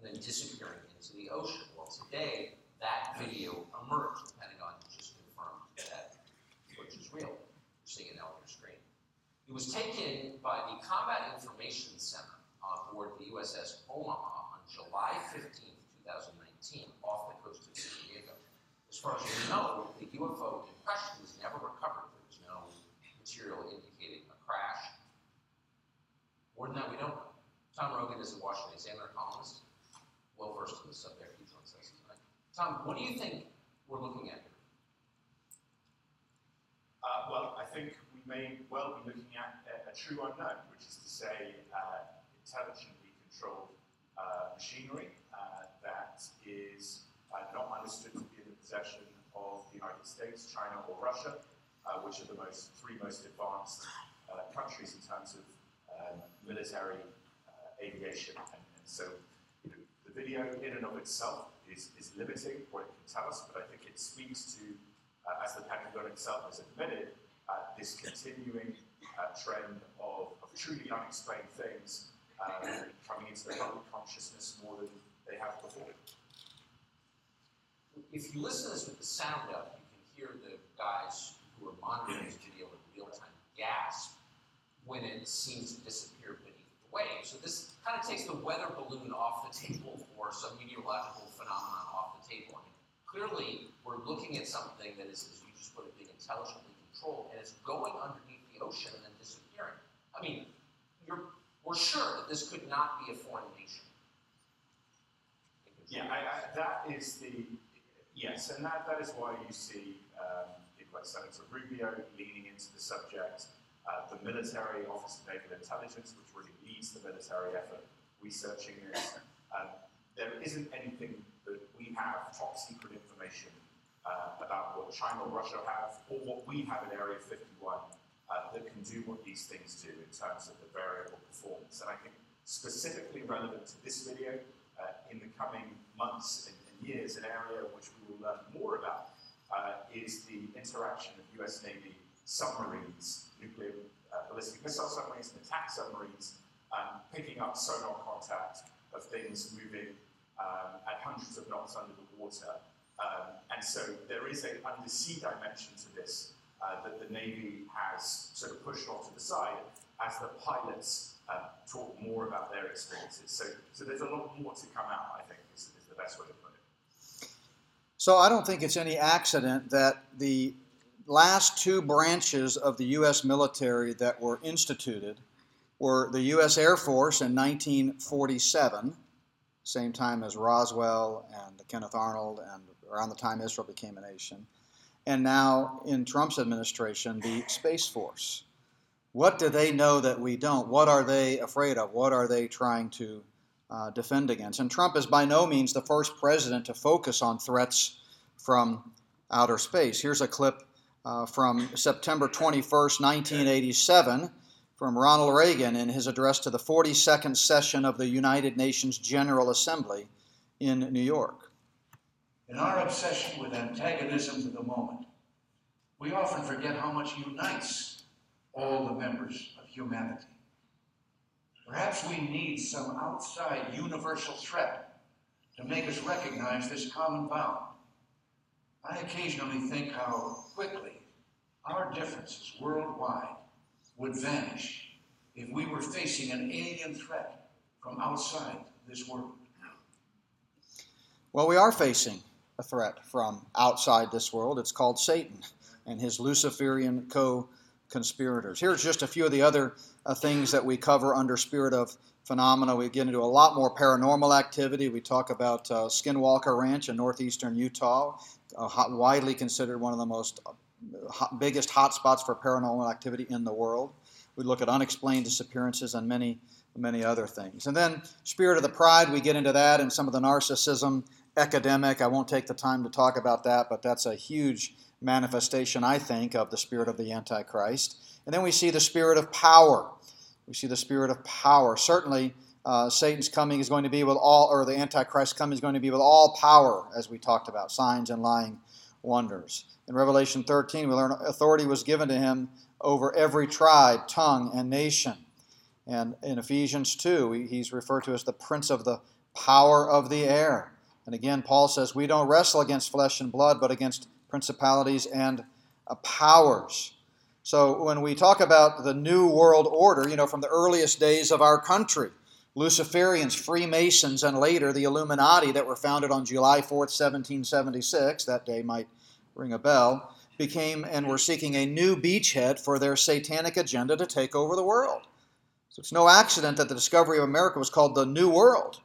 and then disappearing into the ocean. Well, today that video emerged. It was taken by the Combat Information Center on board the USS Omaha on July 15, 2019, off the coast of San Diego. As far as we know, the UFO in question was never recovered. There was no material indicating a crash. More than that, we don't know. Tom Rogan is a Washington Examiner columnist, well versed in the subject. He joins us tonight. Tom, what do you think we're looking at here? Uh, well, I think may well be looking at a, a true unknown, which is to say, uh, intelligently controlled uh, machinery uh, that is uh, not understood to be in the possession of the United States, China, or Russia, uh, which are the most three most advanced countries in terms of um, military aviation. And, and so, you know, the video in and of itself is, is limiting what it can tell us, but I think it speaks to, as the Pentagon itself has admitted, this continuing uh, trend of, of truly unexplained things um, coming into the public consciousness more than they have before. If you listen to this with the sound up, you can hear the guys who are monitoring this video in real time gasp when it seems to disappear beneath the waves. So this kind of takes the weather balloon off the table for some meteorological phenomenon off the table. I mean, clearly, we're looking at something that is, as you just put it, being intelligently controlled, and it's going underneath the ocean and then disappearing. I mean, we're sure that this could not be a foreign nation. Yeah, I, I, that is the yes, and that, that is why you see um, people like Senator Rubio leaning into the subject. Uh, the military Office of Naval Intelligence, which really leads the military effort researching this. Um, there isn't anything that we have top secret information uh, about what China or Russia have, or what we have in Area 51 uh, that can do what these things do in terms of the variable performance. And I think specifically relevant to this video, uh, in the coming months and, and, years, an area which we will learn more about uh, is the interaction of US Navy submarines, nuclear uh, ballistic missile submarines and attack submarines, um, picking up sonar contact of things moving um, at hundreds of knots under the water. Um, and so there is an undersea dimension to this uh, that the Navy has sort of pushed off to the side as the pilots uh, talk more about their experiences. So, so there's a lot more to come out, I think, is, is the best way to put it. So I don't think it's any accident that the last two branches of the U.S. military that were instituted were the U.S. Air Force in 1947, same time as Roswell and Kenneth Arnold, and around the time Israel became a nation, and now in Trump's administration, the Space Force. What do they know that we don't? What are they afraid of? What are they trying to uh, defend against? And Trump is by no means the first president to focus on threats from outer space. Here's a clip uh, from September 21st, 1987, from Ronald Reagan in his address to the 42nd session of the United Nations General Assembly in New York. In our obsession with antagonisms of the moment, we often forget how much unites all the members of humanity. Perhaps we need some outside universal threat to make us recognize this common bond. I occasionally think how quickly our differences worldwide would vanish if we were facing an alien threat from outside this world. Well, we are facing a threat from outside this world. It's called Satan and his Luciferian co conspirators. Here's just a few of the other uh, things that we cover under Spirit of Phenomena. We get into a lot more paranormal activity. We talk about uh, Skinwalker Ranch in northeastern Utah, uh, hot, widely considered one of the most uh, hot, biggest hotspots for paranormal activity in the world. We look at unexplained disappearances and many, many other things. And then Spirit of the Pride, we get into that and some of the narcissism academic. I won't take the time to talk about that, but that's a huge manifestation, I think, of the spirit of the Antichrist. And then we see the spirit of power. We see the spirit of power. Certainly, uh, Satan's coming is going to be with all, or the Antichrist coming is going to be with all power, as we talked about, signs and lying wonders. In Revelation 13, we learn authority was given to him over every tribe, tongue, and nation. And in Ephesians 2, he's referred to as the prince of the power of the air. And again, Paul says, We don't wrestle against flesh and blood, but against principalities and uh, powers. So when we talk about the New World Order, you know, from the earliest days of our country, Luciferians, Freemasons, and later the Illuminati that were founded on July 4th, 1776, that day might ring a bell, became and were seeking a new beachhead for their satanic agenda to take over the world. So it's no accident that the discovery of America was called the New World.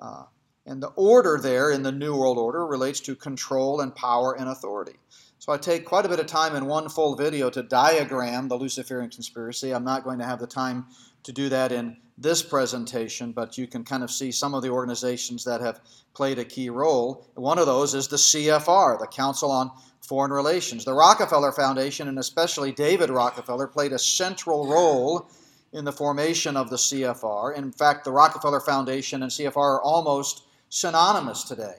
Uh, and the order there in the New World Order relates to control and power and authority. So I take quite a bit of time in one full video to diagram the Luciferian conspiracy. I'm not going to have the time to do that in this presentation, but you can kind of see some of the organizations that have played a key role. One of those is the CFR, the Council on Foreign Relations. The Rockefeller Foundation, and especially David Rockefeller, played a central role in the formation of the CFR. In fact, the Rockefeller Foundation and CFR are almost synonymous today.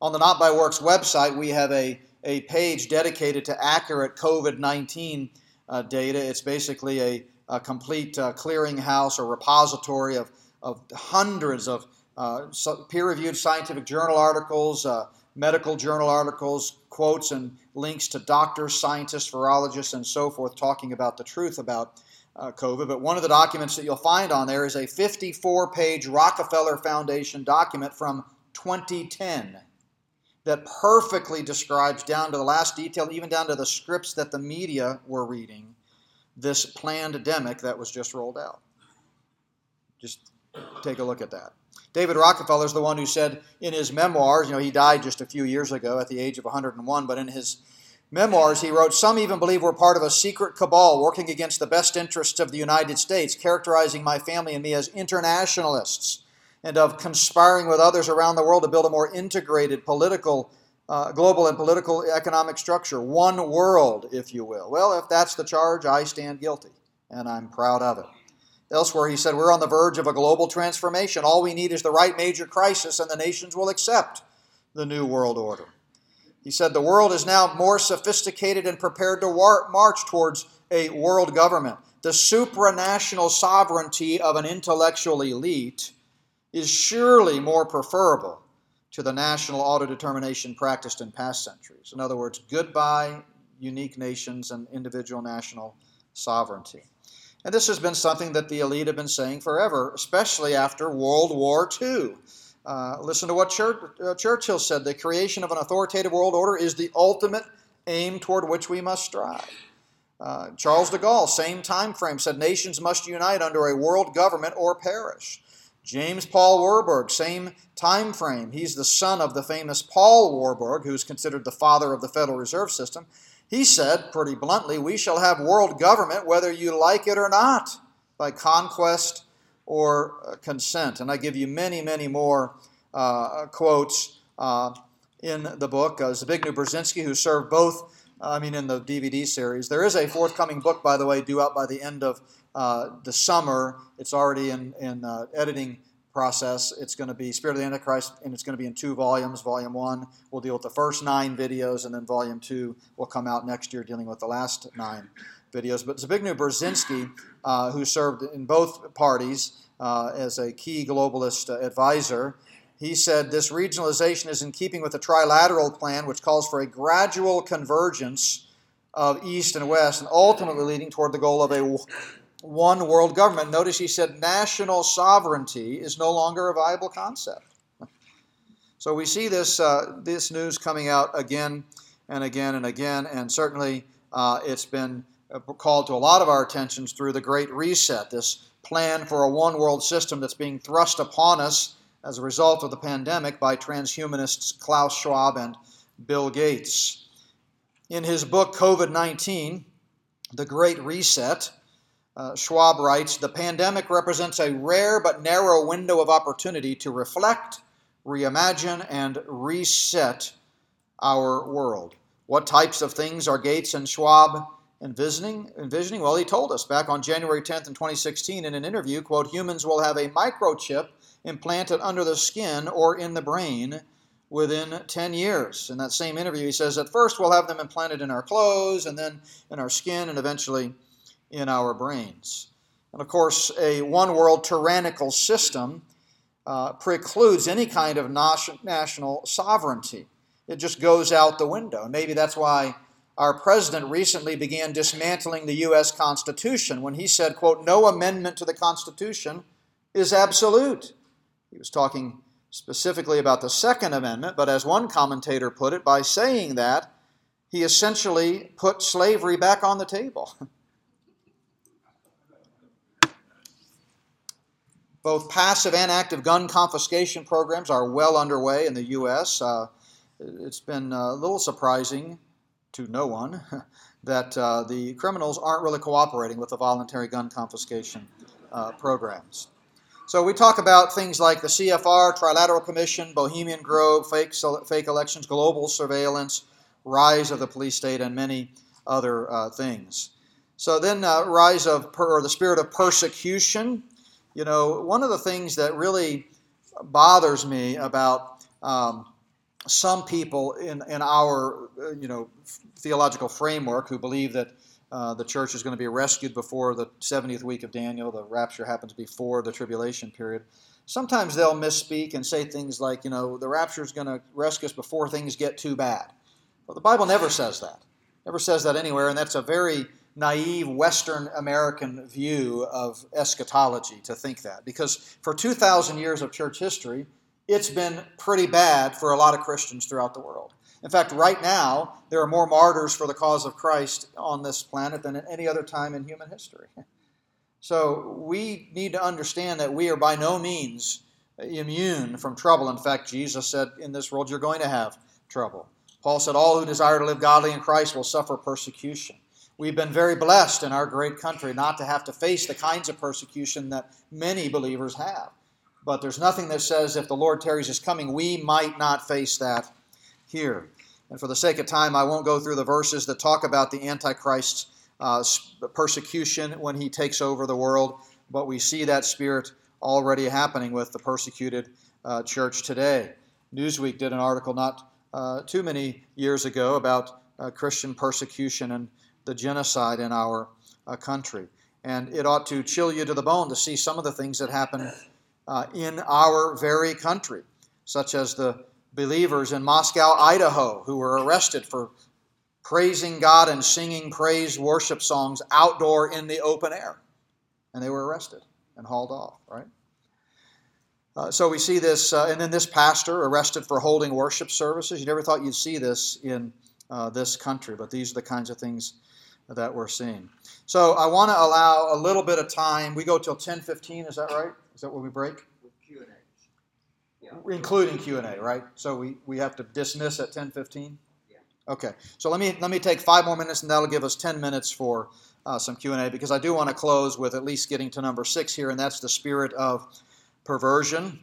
On the Not by Works website, we have a, a page dedicated to accurate COVID 19 uh, data. It's basically a, a complete uh, clearinghouse or repository of, of hundreds of uh, peer reviewed scientific journal articles, uh, medical journal articles, quotes, and links to doctors, scientists, virologists, and so forth talking about the truth about uh, COVID. But one of the documents that you'll find on there is a 54 page Rockefeller Foundation document from 2010 that perfectly describes down to the last detail, even down to the scripts that the media were reading, this planned pandemic that was just rolled out. Just take a look at that. David Rockefeller is the one who said in his memoirs, you know, he died just a few years ago at the age of 101, but in his memoirs, he wrote, Some even believe we're part of a secret cabal working against the best interests of the United States, characterizing my family and me as internationalists, and of conspiring with others around the world to build a more integrated political, uh, global and political economic structure. One world, if you will. Well, if that's the charge, I stand guilty, and I'm proud of it. Elsewhere, he said, We're on the verge of a global transformation. All we need is the right major crisis, and the nations will accept the new world order. He said, The world is now more sophisticated and prepared to war- march towards a world government. The supranational sovereignty of an intellectual elite is surely more preferable to the national autodetermination practiced in past centuries. In other words, goodbye unique nations and individual national sovereignty. And this has been something that the elite have been saying forever, especially after World War II. Uh, listen to what Church, uh, Churchill said the creation of an authoritative world order is the ultimate aim toward which we must strive. Uh, Charles de Gaulle, same time frame, said nations must unite under a world government or perish. James Paul Warburg, same time frame. He's the son of the famous Paul Warburg, who's considered the father of the Federal Reserve System. He said, pretty bluntly, we shall have world government whether you like it or not, by conquest or uh, consent. And I give you many, many more uh, quotes uh, in the book. Uh, Zbigniew Brzezinski, who served both, uh, I mean, in the DVD series. There is a forthcoming book, by the way, due out by the end of uh, the summer. It's already in, in editing process. It's going to be Spirit of the Antichrist, and it's going to be in two volumes. Volume one will deal with the first nine videos, and then volume two will come out next year, dealing with the last nine videos. But Zbigniew Brzezinski, uh, who served in both parties uh, as a key globalist uh, advisor, he said this regionalization is in keeping with the trilateral plan, which calls for a gradual convergence of East and West, and ultimately leading toward the goal of a one world government. Notice he said national sovereignty is no longer a viable concept. So we see this, uh, this news coming out again and again and again, and certainly uh, it's been called to a lot of our attentions through the Great Reset, this plan for a one world system that's being thrust upon us as a result of the pandemic by transhumanists Klaus Schwab and Bill Gates. In his book, COVID 19, The Great Reset, uh, Schwab writes The pandemic represents a rare but narrow window of opportunity to reflect, reimagine, and reset our world. What types of things are Gates and Schwab envisioning, envisioning? Well, he told us back on January 10th in 2016 in an interview, quote, humans will have a microchip implanted under the skin or in the brain within 10 years. In that same interview, he says, at first we'll have them implanted in our clothes and then in our skin and eventually in our brains. And of course, a one world tyrannical system uh, precludes any kind of national sovereignty. It just goes out the window. And maybe that's why our president recently began dismantling the U.S. Constitution when he said, quote, no amendment to the Constitution is absolute. He was talking specifically about the Second Amendment, but as one commentator put it, by saying that, he essentially put slavery back on the table. both passive and active gun confiscation programs are well underway in the U.S. Uh, it's been a little surprising to no one that uh, the criminals aren't really cooperating with the voluntary gun confiscation uh, programs. So we talk about things like the CFR, Trilateral Commission, Bohemian Grove, fake, fake elections, global surveillance, rise of the police state, and many other uh, things. So then, uh, rise of per, or the spirit of persecution. You know, one of the things that really bothers me about um, some people in, in our, uh, you know, theological framework who believe that uh, the church is going to be rescued before the 70th week of Daniel. The rapture happens before the tribulation period. Sometimes they'll misspeak and say things like, you know, the rapture is going to rescue us before things get too bad. But the Bible never says that. Never says that anywhere, and that's a very naive Western American view of eschatology to think that. Because for 2,000 years of church history, it's been pretty bad for a lot of Christians throughout the world. In fact, right now, there are more martyrs for the cause of Christ on this planet than at any other time in human history. So we need to understand that we are by no means immune from trouble. In fact, Jesus said, In this world you're going to have trouble. Paul said, All who desire to live godly in Christ will suffer persecution. We've been very blessed in our great country not to have to face the kinds of persecution that many believers have. But there's nothing that says if the Lord tarries his coming, we might not face that here. And for the sake of time, I won't go through the verses that talk about the Antichrist's uh, persecution when he takes over the world, but we see that spirit already happening with the persecuted uh, church today. Newsweek did an article not uh, too many years ago about uh, Christian persecution and the genocide in our uh, country. And it ought to chill you to the bone to see some of the things that happen uh, in our very country, such as the believers in Moscow, Idaho, who were arrested for praising God and singing praise worship songs outdoor in the open air. And they were arrested and hauled off, right? Uh, so we see this, uh, and then this pastor arrested for holding worship services. You never thought you'd see this in uh, this country, but these are the kinds of things that we're seeing. So I want to allow a little bit of time. We go till 10:15. Is that right? Is that where we break? Q and A. Yeah. Including Q and A, right? So we, we have to dismiss at 10:15. Yeah. Okay. So let me let me take five more minutes, and that'll give us 10 minutes for uh, some Q and A because I do want to close with at least getting to number six here, and that's the spirit of perversion.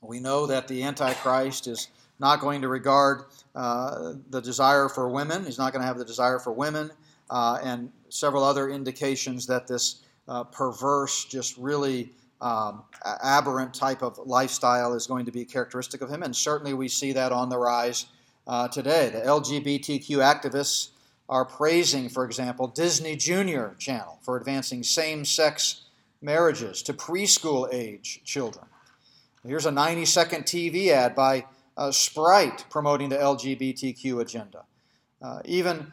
We know that the Antichrist is not going to regard uh, the desire for women. He's not going to have the desire for women uh, and several other indications that this uh, perverse, just really um, aberrant type of lifestyle is going to be characteristic of him. And certainly we see that on the rise uh, today. The LGBTQ activists are praising, for example, Disney Junior Channel for advancing same sex marriages to preschool age children. Here's a 90 second TV ad by uh, Sprite promoting the LGBTQ agenda. Uh, even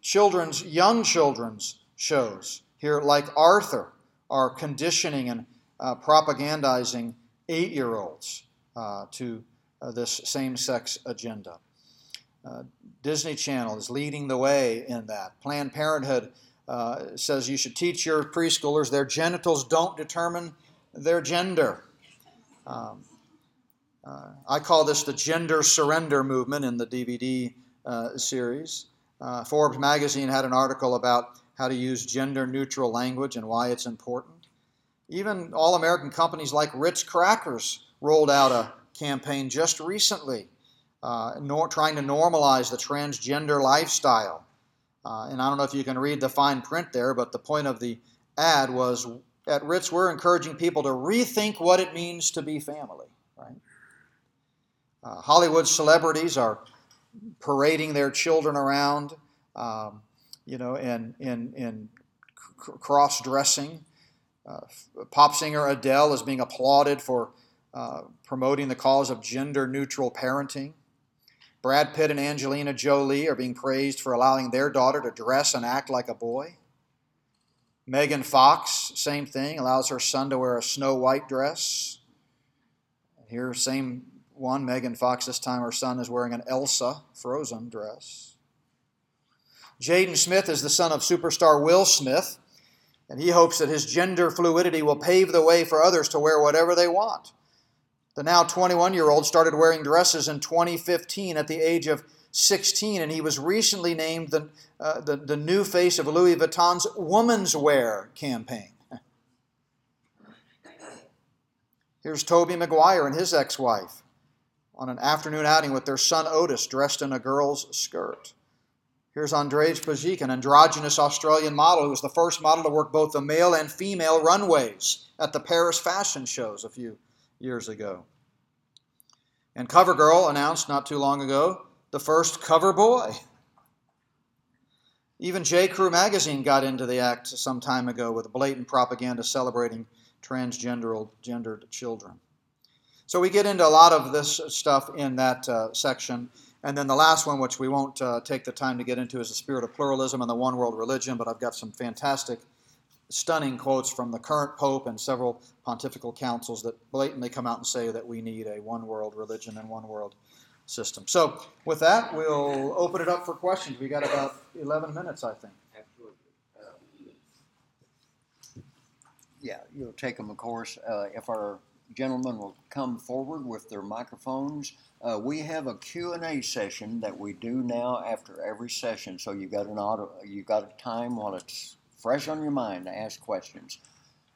children's, young children's shows here, like Arthur, are conditioning and uh, propagandizing eight year olds uh, to uh, this same sex agenda. Uh, Disney Channel is leading the way in that. Planned Parenthood uh, says you should teach your preschoolers their genitals don't determine their gender. Um, I call this the gender surrender movement in the DVD series. Forbes magazine had an article about how to use gender neutral language and why it's important. Even all American companies like Ritz Crackers rolled out a campaign just recently uh, nor, trying to normalize the transgender lifestyle. Uh, and I don't know if you can read the fine print there, but the point of the ad was at Ritz, we're encouraging people to rethink what it means to be family, right? Uh, Hollywood celebrities are parading their children around, um, you know, in, in, in cross dressing. Uh, pop singer Adele is being applauded for uh, promoting the cause of gender neutral parenting. Brad Pitt and Angelina Jolie are being praised for allowing their daughter to dress and act like a boy. Megan Fox, same thing, allows her son to wear a snow white dress. Here, same one, Megan Fox, this time her son is wearing an Elsa frozen dress. Jaden Smith is the son of superstar Will Smith, And he hopes that his gender fluidity will pave the way for others to wear whatever they want. The now 21 year old started wearing dresses in 2015 at the age of 16, and he was recently named the, uh, the, the new face of Louis Vuitton's Woman's Wear campaign. Here's Tobey Maguire and his ex wife on an afternoon outing with their son Otis dressed in a girl's skirt. Here's Andrej Pajic, an androgynous Australian model who was the first model to work both the male and female runways at the Paris fashion shows a few years ago. And CoverGirl announced not too long ago the first cover boy. Even J. Crew magazine got into the act some time ago with blatant propaganda celebrating transgendered gendered children. So we get into a lot of this stuff in that uh, section. And then the last one, which we won't uh, take the time to get into, is the spirit of pluralism and the one world religion. But I've got some fantastic, stunning quotes from the current Pope and several pontifical councils that blatantly come out and say that we need a one world religion and one world system. So, with that, we'll open it up for questions. We got about 11 minutes, I think. Absolutely. Yeah, you'll take them, of course. Uh, if our gentlemen will come forward with their microphones, uh, we have a Q&A session that we do now after every session. So you got an auto, you got a time while it's fresh on your mind to ask questions.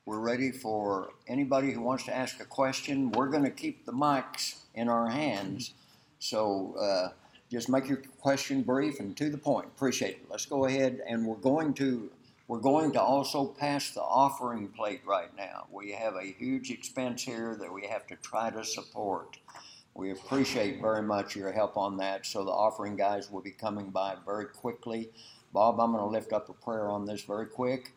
We're ready for anybody who wants to ask a question. We're going to keep the mics in our hands. So uh, just make your question brief and to the point. Appreciate it. Let's go ahead and we're going to we're going to also pass the offering plate right now. We have a huge expense here that we have to try to support. We appreciate very much your help on that. So the offering guys will be coming by very quickly. Bob, I'm going to lift up a prayer on this very quick.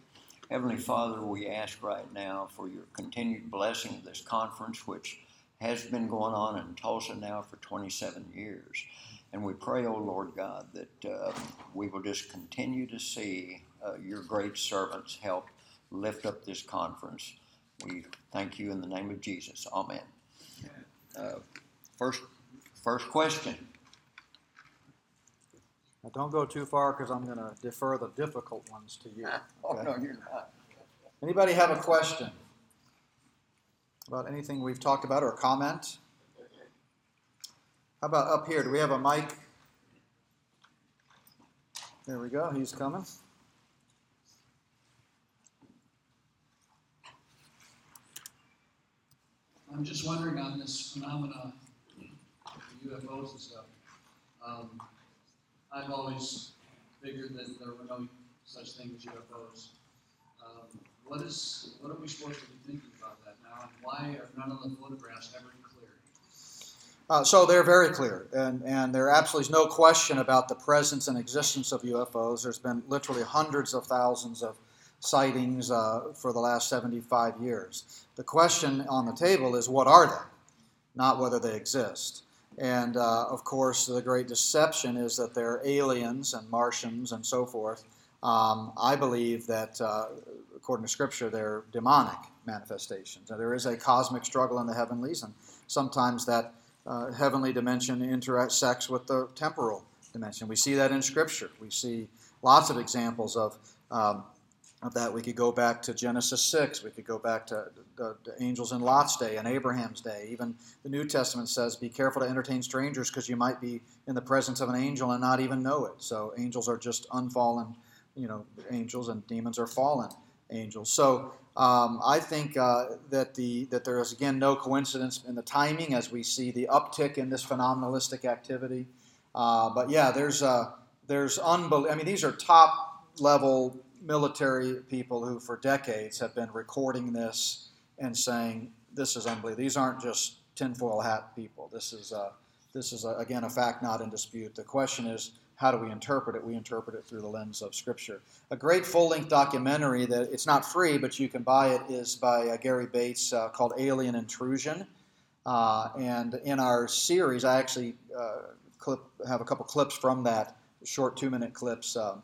Heavenly Father, we ask right now for your continued blessing of this conference, which has been going on in Tulsa now for 27 years. And we pray, oh Lord God, that uh, we will just continue to see uh, your great servants help lift up this conference. We thank you in the name of Jesus. Amen. Uh, first, first question. Now, don't go too far because I'm going to defer the difficult ones to you. Oh, no, you're not. Anybody have a question about anything we've talked about or a comment? How about up here? Do we have a mic? There we go. He's coming. I'm just wondering on this phenomena, UFOs and stuff. Um, I've always figured that there were no such thing as UFOs. Um, what is, what are we supposed to be thinking about that now, and why are none of the photographs ever clear? Uh, so they're very clear, and, and there absolutely is no question about the presence and existence of UFOs. There's been literally hundreds of thousands of sightings uh, for the last 75 years. The question on the table is what are they, not whether they exist. And uh, of course, the great deception is that they're aliens and Martians and so forth. Um, I believe that, uh, according to Scripture, they're demonic manifestations. Now, there is a cosmic struggle in the heavenlies, and sometimes that uh, heavenly dimension intersects with the temporal dimension. We see that in Scripture. We see lots of examples of um, of that. We could go back to Genesis 6. We could go back to the, the, angels in Lot's day and Abraham's day. Even the New Testament says, be careful to entertain strangers because you might be in the presence of an angel and not even know it. So angels are just unfallen, you know, angels and demons are fallen angels. So um, I think uh, that the that there is again no coincidence in the timing as we see the uptick in this phenomenalistic activity. Uh, but yeah, there's uh, there's unbelievable. I mean, these are top level military people who, for decades, have been recording this and saying, "This is unbelievable. These aren't just tinfoil hat people. This is, uh, this is a, again a fact not in dispute. The question is, how do we interpret it? We interpret it through the lens of Scripture. A great full-length documentary that it's not free, but you can buy it is by uh, Gary Bates uh, called Alien Intrusion. Uh, and in our series, I actually uh, clip, have a couple clips from that, short two-minute clips. Um,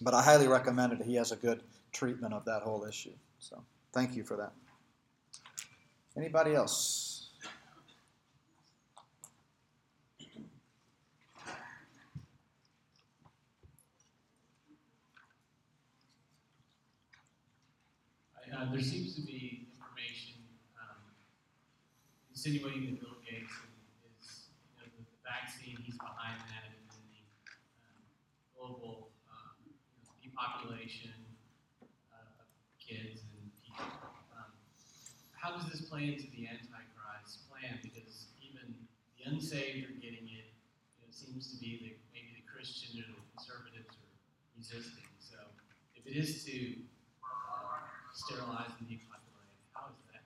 but I highly recommend it. He has a good treatment of that whole issue. So thank you for that. Anybody else? uh, there seems to be information um, insinuating that Bill Gates is, you know, the vaccine, he's behind that, and then the um, global um, you know, depopulation uh, of kids and people. Um, how does this play into the Antichrist plan? Because even the unsaved are getting it. You know, it seems to be that maybe the Christians or the conservatives are resisting. So if it is to uh, sterilize and depopulate, how is that?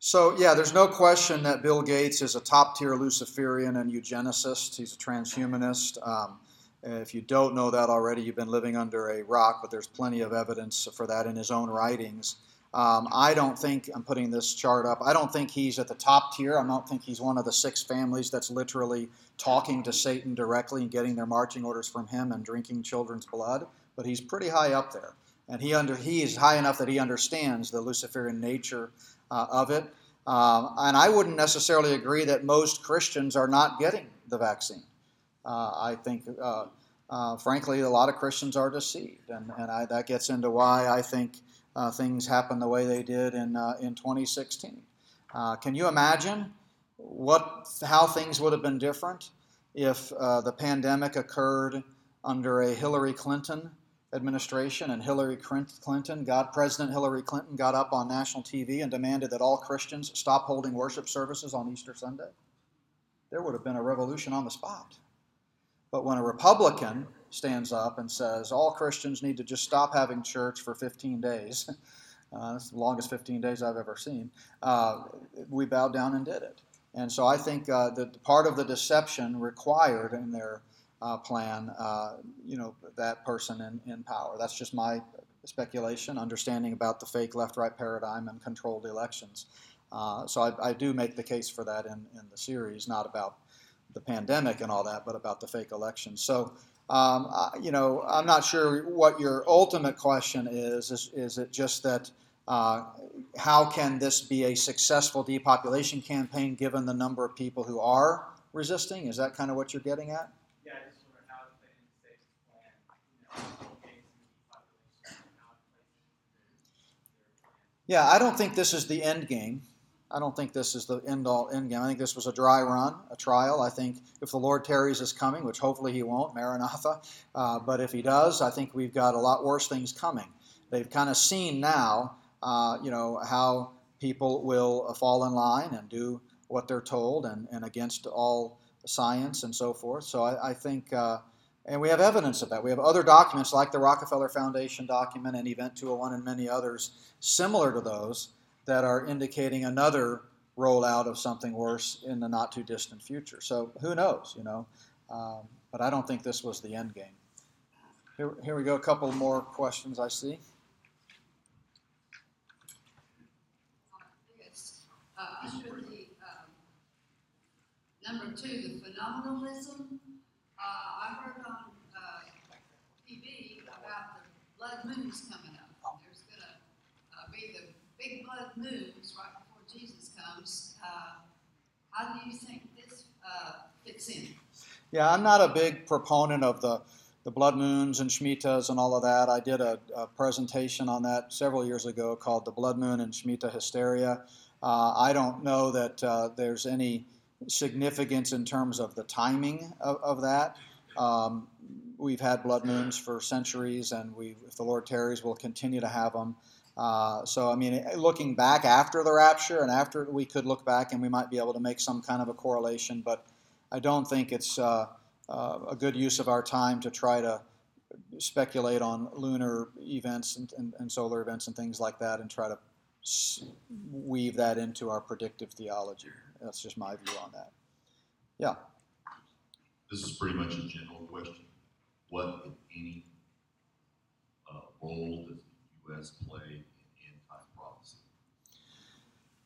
So, yeah, there's no question that Bill Gates is a top tier Luciferian and eugenicist. He's a transhumanist. Um, if you don't know that already, you've been living under a rock, but there's plenty of evidence for that in his own writings. Um, I don't think, I'm putting this chart up, I don't think he's at the top tier. I don't think he's one of the six families that's literally talking to Satan directly and getting their marching orders from him and drinking children's blood, but he's pretty high up there. And he, under, he is high enough that he understands the Luciferian nature uh, of it. Um, and I wouldn't necessarily agree that most Christians are not getting the vaccine. Uh, I think, uh, uh, frankly, a lot of Christians are deceived. And, and I, that gets into why I think things happen the way they did in, in 2016. Uh, can you imagine what, how things would have been different if the pandemic occurred under a Hillary Clinton administration and Hillary Clinton got President Hillary Clinton got up on national TV and demanded that all Christians stop holding worship services on Easter Sunday? There would have been a revolution on the spot. But when a Republican stands up and says all Christians need to just stop having church for 15 days, uh, that's the longest 15 days I've ever seen, uh, we bowed down and did it. And so I think uh, that part of the deception required in their uh, plan, uh, you know, that person in, in power. That's just my speculation, understanding about the fake left-right paradigm and controlled elections. Uh, so I, I, do make the case for that in, in the series, not about the pandemic and all that, but about the fake elections. So, um, I, you know, I'm not sure what your ultimate question is. Is, is it just that uh, how can this be a successful depopulation campaign given the number of people who are resisting? Is that kind of what you're getting at? Yeah, I don't think this is the end game. I don't think this is the end all end game. I think this was a dry run, a trial. I think if the Lord tarries is coming, which hopefully he won't, Maranatha, uh, but if he does, I think we've got a lot worse things coming. They've kind of seen now, uh, you know, how people will fall in line and do what they're told and, and against all science and so forth. So I, I think, uh, and we have evidence of that. We have other documents like the Rockefeller Foundation document and Event 201 and many others similar to those that are indicating another rollout of something worse in the not too distant future. So who knows, you know? Um, but I don't think this was the end game. Here, here we go. A couple more questions I see. Uh, um, number two, the phenomenalism. Uh, I heard on uh, TV about the blood moons coming up. There's going to uh, be the big blood moons right before Jesus comes. Uh, how do you think this uh, fits in? Yeah, I'm not a big proponent of the the blood moons and Shemitahs and all of that. I did a, a, presentation on that several years ago called The Blood Moon and Shemitah Hysteria. Uh, I don't know that uh, there's any significance in terms of the timing of, of that. Um, we've had blood moons for centuries, and we, if the Lord tarries, we'll continue to have them. Uh, so, I mean, looking back after the rapture and after we could look back and we might be able to make some kind of a correlation, but I don't think it's uh, uh, a good use of our time to try to speculate on lunar events and, and, and, solar events and things like that and try to weave that into our predictive theology. That's just my view on that. Yeah. This is pretty much a general question. What, if any, uh, role does U.S. play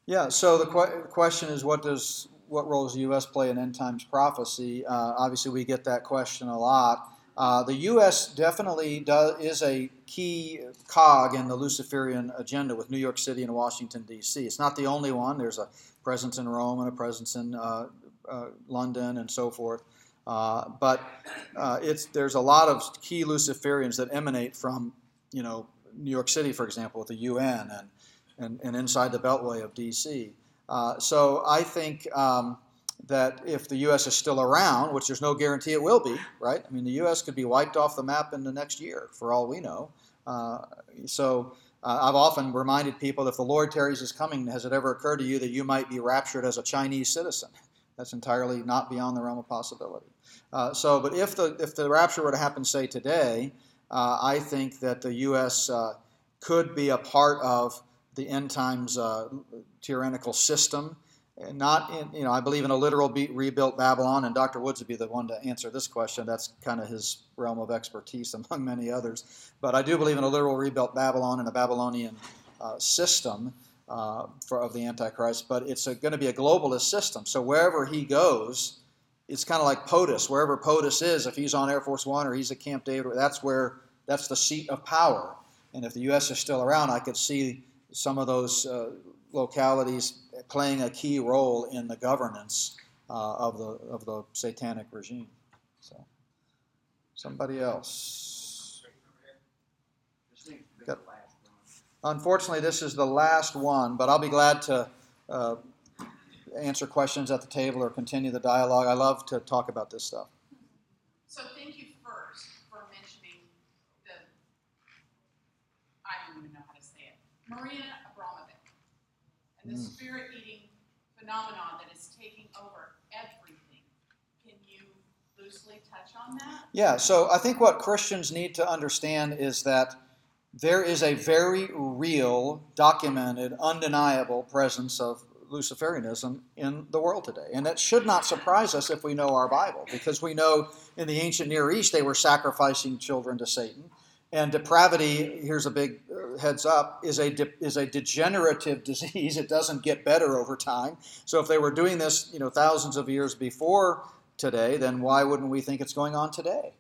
yeah, so the qu- question is, what does what role does the U.S. play in end times prophecy? Uh, obviously, we get that question a lot. Uh, the U.S. definitely does, is a key cog in the Luciferian agenda with New York City and Washington, D.C. It's not the only one. There's a presence in Rome and a presence in uh, uh London and so forth. Uh, but uh, it's, there's a lot of key Luciferians that emanate from, you know, New York City, for example, with the UN and, and, and inside the Beltway of DC. Uh, so I think um, that if the U.S. is still around, which there's no guarantee it will be, right? I mean, the U.S. could be wiped off the map in the next year, for all we know. Uh, so uh, I've often reminded people if the Lord tarries is coming, has it ever occurred to you that you might be raptured as a Chinese citizen? That's entirely not beyond the realm of possibility. Uh, so, but if the if the rapture were to happen, say today, uh, I think that the U.S. Uh, could be a part of the end times uh, tyrannical system. Not in, you know, I believe in a literal be- rebuilt Babylon, and Dr. Woods would be the one to answer this question. That's kind of his realm of expertise, among many others. But I do believe in a literal rebuilt Babylon and a Babylonian uh, system uh, for, of the Antichrist. But it's going to be a globalist system. So wherever he goes, it's kind of like POTUS. Wherever POTUS is, if he's on Air Force One or he's at Camp David, that's where that's the seat of power. And if the U.S. is still around, I could see some of those uh, localities playing a key role in the governance uh, of the of the satanic regime. So, somebody else. Got- Unfortunately, this is the last one, but I'll be glad to uh, answer questions at the table or continue the dialogue. I love to talk about this stuff. So thank you first for mentioning the, I don't even know how to say it, Marina Abramovic and the Mm. spirit eating phenomenon that is taking over everything. Can you loosely touch on that? Yeah, so I think what Christians need to understand is that there is a very real, documented, undeniable presence of Luciferianism in the world today. And that should not surprise us if we know our Bible, because we know in the ancient Near East they were sacrificing children to Satan. And depravity, here's a big uh, heads up, is a, de- is a degenerative disease. It doesn't get better over time. So if they were doing this, you know, thousands of years before today, then why wouldn't we think it's going on today?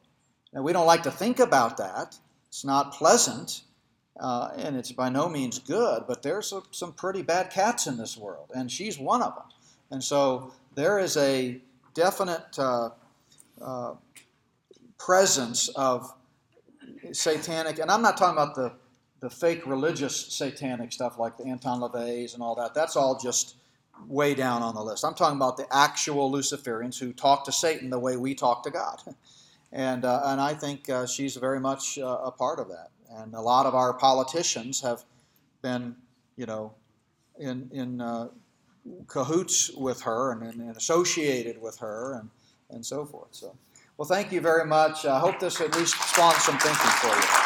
Now, we don't like to think about that. It's not pleasant, uh, and it's by no means good, but there's a, some pretty bad cats in this world, and she's one of them. And so there is a definite uh, uh, presence of satanic, and I'm not talking about the, the fake religious satanic stuff like the Anton LaVey's and all that. That's all just way down on the list. I'm talking about the actual Luciferians who talk to Satan the way we talk to God. And, uh, and I think uh, she's very much uh, a part of that. And a lot of our politicians have been, you know, in, in uh, cahoots with her and, and, and associated with her and, and so forth. So, well, thank you very much. I hope this at least spawned some thinking for you.